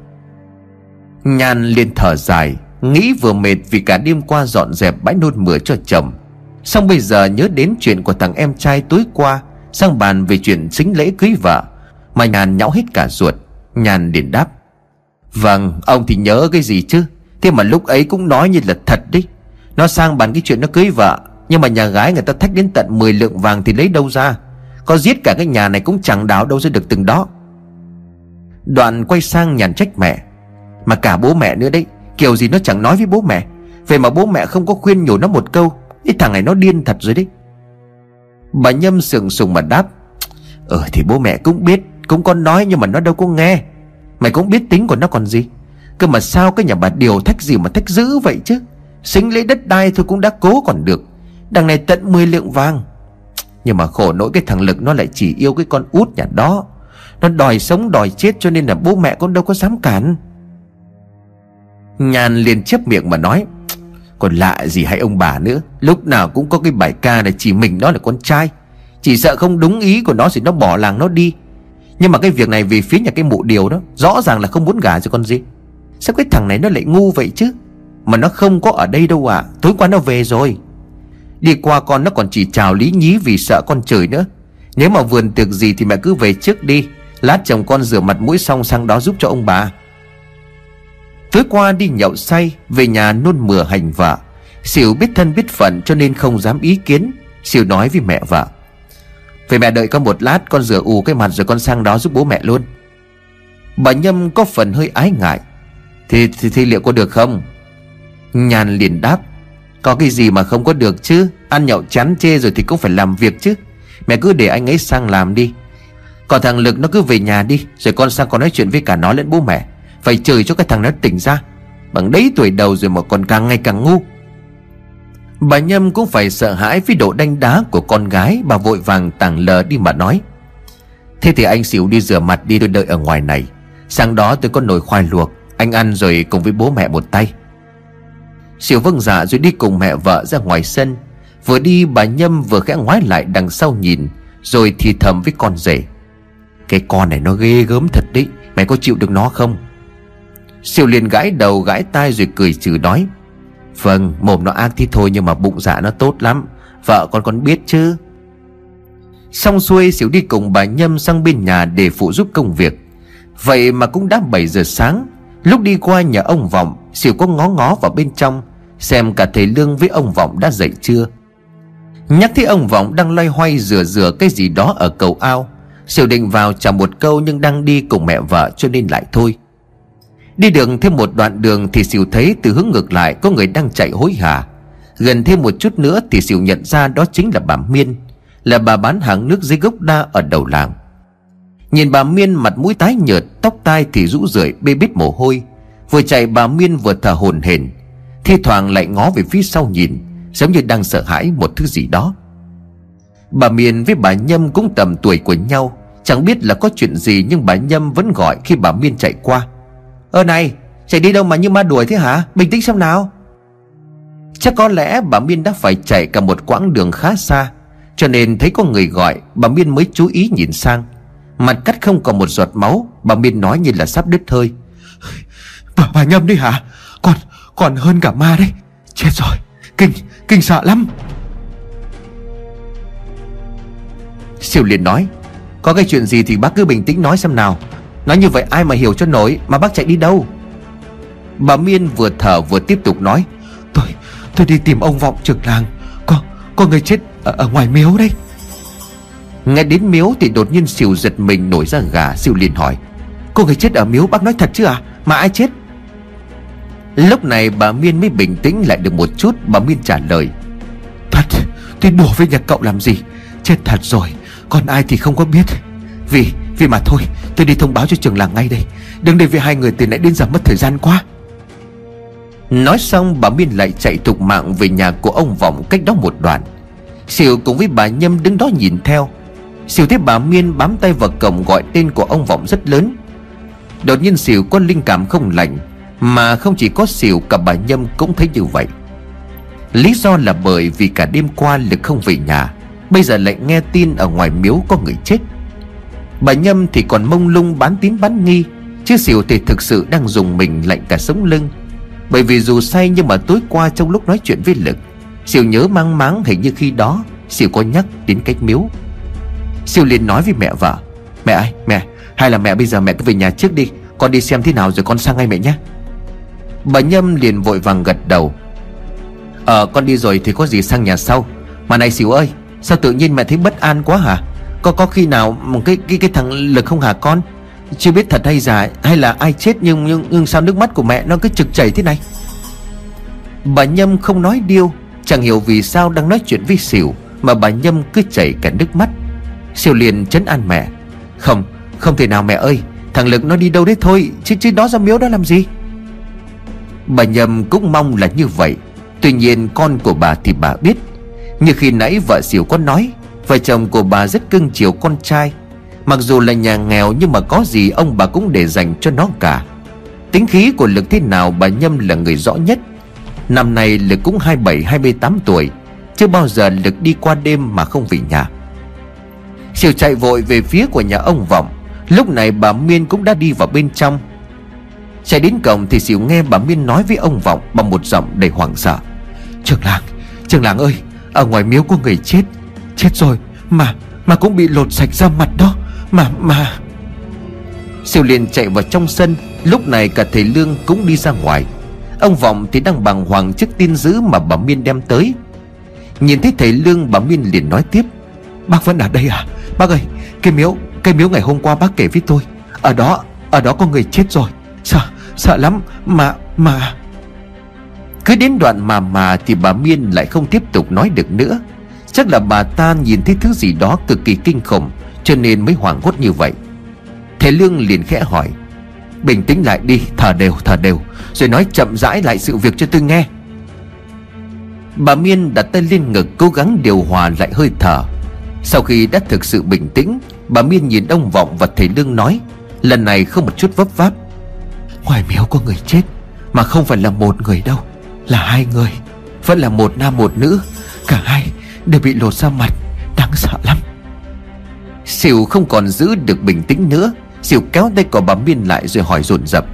Nhan liền thở dài, Nghĩ vừa mệt vì cả đêm qua dọn dẹp bãi nôn mửa cho chồng Xong bây giờ nhớ đến chuyện của thằng em trai tối qua, Sang bàn về chuyện xính lễ cưới vợ, Mà nhàn nhão hết cả ruột. Nhàn liền đáp Vâng ông thì nhớ cái gì chứ? Thế mà lúc ấy cũng nói như là thật đấy. Nó sang bàn cái chuyện nó cưới vợ, Nhưng mà nhà gái người ta thách đến tận 10 lượng vàng thì lấy đâu ra? Có giết cả cái nhà này cũng chẳng đào đâu ra được từng đó. Đoạn quay sang nhàn trách mẹ mà cả bố mẹ nữa đấy, Kiểu gì nó chẳng nói với bố mẹ. Vậy mà bố mẹ không có khuyên nhủ nó một câu Ý thằng này nó điên thật rồi đấy. Bà Nhâm sừng sùng mà đáp Ừ thì bố mẹ cũng biết, Cũng có nói nhưng mà nó đâu có nghe. Mày cũng biết tính của nó còn gì. Cơ mà sao cái nhà bà điều thách gì mà thách dữ vậy chứ? Xính lấy đất đai thôi cũng đã cố còn được. Đằng này tận 10 lượng vàng. Nhưng mà khổ nỗi cái thằng Lực nó lại chỉ yêu cái con út nhà đó. Nó đòi sống đòi chết cho nên là bố mẹ con đâu có dám cản. Nhàn liền chép miệng mà nói, Còn lạ gì hay ông bà nữa? Lúc nào cũng có cái bài ca này, chỉ mình nó là con trai. Chỉ sợ không đúng ý của nó thì nó bỏ làng nó đi. Nhưng mà cái việc này về phía nhà cái mụ điều đó, Rõ ràng là không muốn gả cho con gì. Sao cái thằng này nó lại ngu vậy chứ? Mà nó không có ở đây đâu à. Tối qua nó về rồi. Đi qua con nó còn chỉ chào lý nhí vì sợ con trời nữa. Nếu mà vườn tiệc gì thì mẹ cứ về trước đi. Lát chồng con rửa mặt mũi xong, sang đó giúp cho ông bà. Tối qua đi nhậu say Về nhà nôn mửa hành vợ Xỉu biết thân biết phận cho nên không dám ý kiến. Xỉu nói với mẹ vợ Vậy mẹ đợi con một lát Con rửa ù cái mặt rồi con sang đó giúp bố mẹ luôn. Bà Nhâm có phần hơi ái ngại thì, thì, thì liệu có được không? Nhàn liền đáp Có cái gì mà không có được chứ? Ăn nhậu chán chê rồi thì cũng phải làm việc chứ. Mẹ cứ để anh ấy sang làm đi. Còn thằng Lực nó cứ về nhà đi Rồi con sang con nói chuyện với cả nó lẫn bố mẹ. Phải chửi cho cái thằng nó tỉnh ra. Bằng đấy tuổi đầu rồi mà còn càng ngày càng ngu. Bà Nhâm cũng phải sợ hãi với độ đanh đá của con gái Bà vội vàng tảng lờ đi mà nói. Thế thì anh xỉu đi rửa mặt đi, tôi đợi ở ngoài này. Sáng đó tôi có nồi khoai luộc, anh ăn rồi cùng với bố mẹ một tay. Xỉu vâng dạ rồi đi cùng mẹ vợ ra ngoài sân. Vừa đi, bà Nhâm vừa khẽ ngoái lại đằng sau nhìn, Rồi thì thầm với con rể. Cái con này nó ghê gớm thật đấy, Mày có chịu được nó không? Siêu liền gãi đầu gãi tai rồi cười trừ nói Vâng mồm nó ác thì thôi Nhưng mà bụng dạ nó tốt lắm. Vợ con con biết chứ? Xong xuôi, Siêu đi cùng bà Nhâm sang bên nhà để phụ giúp công việc. Vậy mà cũng đã 7 giờ sáng. Lúc đi qua nhà ông Vọng Xỉu có ngó ngó vào bên trong, Xem cả thầy Lương với ông Vọng đã dậy chưa. Nhắc thấy ông Vọng đang loay hoay rửa rửa cái gì đó ở cầu ao Xỉu định vào chào một câu nhưng đang đi cùng mẹ vợ cho nên lại thôi. Đi đường thêm một đoạn đường thì Xỉu thấy từ hướng ngược lại có người đang chạy hối hả. Gần thêm một chút nữa thì Xỉu nhận ra đó chính là bà Miên, Là bà bán hàng nước dưới gốc đa ở đầu làng. Nhìn bà Miên mặt mũi tái nhợt, Tóc tai thì rũ rượi, bê bít mồ hôi. Vừa chạy bà Miên vừa thở hồn hển, Thi thoảng lại ngó về phía sau nhìn, Giống như đang sợ hãi một thứ gì đó. Bà Miên với bà Nhâm cũng tầm tuổi của nhau, Chẳng biết là có chuyện gì Nhưng bà Nhâm vẫn gọi khi bà Miên chạy qua. Ơ này Chạy đi đâu mà như ma đuổi thế hả? Bình tĩnh xem nào. Chắc có lẽ bà Miên đã phải chạy cả một quãng đường khá xa Cho nên thấy có người gọi Bà Miên mới chú ý nhìn sang. Mặt cắt không còn một giọt máu Bà Miên nói như là sắp đứt hơi. Bà, bà Nhâm đi hả? Còn còn hơn cả ma đấy. Chết rồi Kinh kinh sợ lắm. Siêu liền nói Có cái chuyện gì thì bác cứ bình tĩnh nói xem nào Nói như vậy ai mà hiểu cho nổi Mà bác chạy đi đâu? Bà Miên vừa thở vừa tiếp tục nói Tôi tôi đi tìm ông vọng trưởng làng. Có có người chết ở, ở ngoài miếu đấy. Nghe đến miếu thì đột nhiên xỉu giật mình nổi ra gà Xỉu liền hỏi Cô người chết ở miếu bác nói thật chứ à Mà ai chết? Lúc này bà Miên mới bình tĩnh lại được một chút Bà Miên trả lời Thật tôi đùa với nhà cậu làm gì? Chết thật rồi Còn ai thì không có biết. Vì vì mà thôi, tôi đi thông báo cho trường làng ngay đây. Đừng để vì hai người từ nãy đến giờ mất thời gian quá. Nói xong, bà Miên lại chạy thục mạng về nhà của ông Vọng cách đó một đoạn. Siêu cùng với bà Nhâm đứng đó nhìn theo. Siêu thấy bà Miên bám tay vào cổng gọi tên của ông Vọng rất lớn. Đột nhiên Siêu có linh cảm không lành, Mà không chỉ có Siêu cả bà Nhâm cũng thấy như vậy. Lý do là bởi vì cả đêm qua Lực không về nhà, Bây giờ lại nghe tin ở ngoài miếu có người chết. Bà Nhâm thì còn mông lung bán tín bán nghi, Chứ xỉu thì thực sự đang dùng mình lạnh cả sống lưng. Bởi vì dù say nhưng mà tối qua trong lúc nói chuyện với Lực xỉu nhớ mang máng hình như khi đó xỉu có nhắc đến cách miếu. Xỉu liền nói với mẹ vợ, Mẹ ơi, mẹ, Hay là mẹ bây giờ mẹ cứ về nhà trước đi, Con đi xem thế nào rồi con sang ngay mẹ nhé. Bà Nhâm liền vội vàng gật đầu Ờ con đi rồi thì có gì sang nhà sau. Mà này xỉu ơi, Sao tự nhiên mẹ thấy bất an quá hả? Có có khi nào một cái cái cái thằng Lực không hả con? Chưa biết thật hay giả Hay là ai chết nhưng nhưng, nhưng sao nước mắt của mẹ nó cứ trực chảy thế này? Bà Nhâm không nói điêu Chẳng hiểu vì sao đang nói chuyện với xỉu Mà bà Nhâm cứ chảy cả nước mắt. Xỉu liền chấn an mẹ. Không không thể nào mẹ ơi Thằng Lực nó đi đâu đấy thôi Chứ chứ đó ra miếu đó làm gì? Bà Nhâm cũng mong là như vậy. Tuy nhiên con của bà thì bà biết. Như khi nãy vợ xỉu có nói Vợ chồng của bà rất cưng chiều con trai. Mặc dù là nhà nghèo Nhưng mà có gì ông bà cũng để dành cho nó cả. Tính khí của Lực thế nào Bà Nhâm là người rõ nhất. Năm nay Lực cũng 27-28 tuổi. Chưa bao giờ Lực đi qua đêm mà không về nhà. Siêu chạy vội về phía của nhà ông Vọng. Lúc này bà Miên cũng đã đi vào bên trong. Chạy đến cổng thì Siêu nghe bà Miên nói với ông Vọng Bằng một giọng đầy hoảng sợ. Trường làng, trường làng ơi Ở ngoài miếu có người chết. Chết rồi, mà, mà cũng bị lột sạch ra mặt đó. Mà, mà. Siêu liền chạy vào trong sân. Lúc này cả thầy Lương cũng đi ra ngoài. Ông Vọng thì đang bàng hoàng trước tin dữ mà bà Miên đem tới. Nhìn thấy thầy Lương bà Miên liền nói tiếp. Bác vẫn ở đây à? Bác ơi cái miếu Cái miếu ngày hôm qua bác kể với tôi. Ở đó Ở đó có người chết rồi. Sợ Sợ lắm. Mà Mà. Cứ đến đoạn mà mà Thì bà Miên lại không tiếp tục nói được nữa. Chắc là bà ta nhìn thấy thứ gì đó cực kỳ kinh khủng, Cho nên mới hoảng hốt như vậy. Thầy Lương liền khẽ hỏi, Bình tĩnh lại đi, Thở đều thở đều, Rồi nói chậm rãi lại sự việc cho tôi nghe. Bà Miên đặt tay lên ngực, Cố gắng điều hòa lại hơi thở. Sau khi đã thực sự bình tĩnh, Bà Miên nhìn ông Vọng và thầy Lương nói, Lần này không một chút vấp váp. Ngoài miếu có người chết, Mà không phải là một người đâu, Là hai người, Vẫn là một nam một nữ, Cả hai đều bị lột ra mặt, Đáng sợ lắm. Xỉu không còn giữ được bình tĩnh nữa. Xỉu kéo tay của bà Miên lại rồi hỏi dồn dập.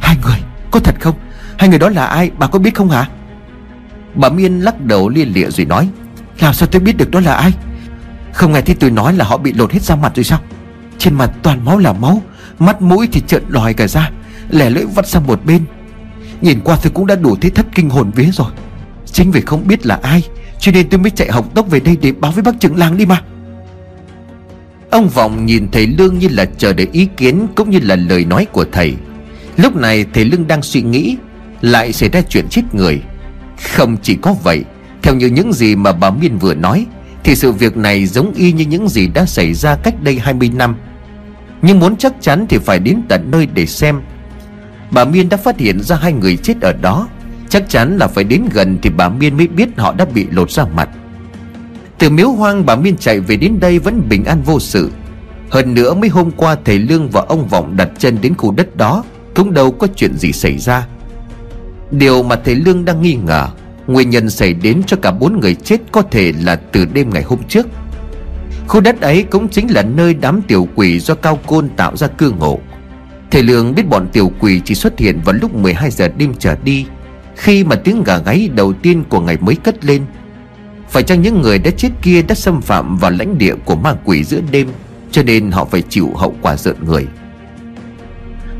Hai người, có thật không? Hai người đó là ai? Bà có biết không hả? Bà Miên lắc đầu lia lịa rồi nói, Làm sao tôi biết được đó là ai? Không nghe thấy tôi nói là họ bị lột hết ra mặt rồi sao? Trên mặt toàn máu là máu, Mắt mũi thì trợn lòi cả ra Lẻ lưỡi vắt sang một bên. Nhìn qua tôi cũng đã đủ thấy thất kinh hồn vía rồi. Chính vì không biết là ai cho nên tôi mới chạy học tốc về đây để báo với bác trưởng làng đi mà. Ông Vọng nhìn thầy Lương như là chờ đợi ý kiến Cũng như là lời nói của thầy. Lúc này thầy Lương đang suy nghĩ, Lại xảy ra chuyện chết người. Không chỉ có vậy, Theo như những gì mà bà Miên vừa nói, Thì sự việc này giống y như những gì đã xảy ra cách đây 20 năm. Nhưng muốn chắc chắn thì phải đến tận nơi để xem. Bà Miên đã phát hiện ra hai người chết ở đó. Chắc chắn là phải đến gần Thì bà Miên mới biết họ đã bị lột ra mặt. Từ miếu hoang bà Miên chạy về đến đây Vẫn bình an vô sự. Hơn nữa mấy hôm qua thầy Lương và ông Vọng đặt chân đến khu đất đó, Cũng đâu có chuyện gì xảy ra. Điều mà thầy Lương đang nghi ngờ, Nguyên nhân xảy đến cho cả bốn người chết Có thể là từ đêm ngày hôm trước. Khu đất ấy cũng chính là nơi đám tiểu quỷ do Cao Côn tạo ra cư ngộ Thầy Lương biết bọn tiểu quỷ chỉ xuất hiện vào lúc 12 giờ đêm trở đi khi mà tiếng gà gáy đầu tiên của ngày mới cất lên, Phải chăng những người đã chết kia đã xâm phạm vào lãnh địa của ma quỷ giữa đêm, Cho nên họ phải chịu hậu quả rợn người?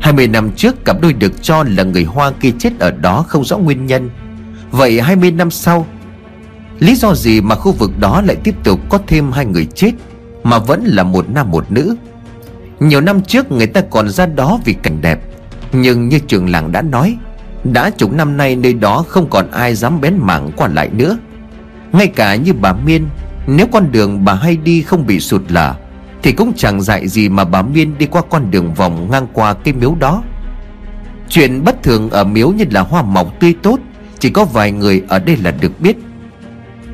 20 năm trước, cặp đôi được cho là người Hoa kia chết ở đó không rõ nguyên nhân. Vậy 20 năm sau, Lý do gì mà khu vực đó lại tiếp tục có thêm hai người chết Mà vẫn là một nam một nữ? Nhiều năm trước, người ta còn ra đó vì cảnh đẹp, Nhưng như trường làng đã nói đã chục năm nay nơi đó không còn ai dám bén mảng qua lại nữa. Ngay cả như bà Miên, Nếu con đường bà hay đi không bị sụt lở, Thì cũng chẳng dạy gì mà bà Miên đi qua con đường vòng ngang qua cái miếu đó. Chuyện bất thường ở miếu như là hoa mọc tươi tốt, Chỉ có vài người ở đây là được biết.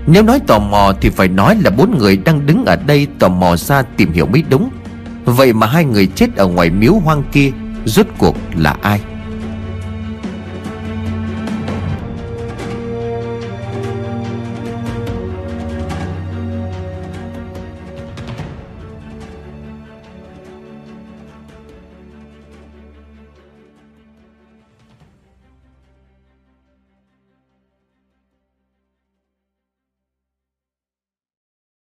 Nếu nói tò mò thì phải nói là bốn người đang đứng ở đây tò mò ra tìm hiểu mới đúng. Vậy mà hai người chết ở ngoài miếu hoang kia, Rốt cuộc là ai?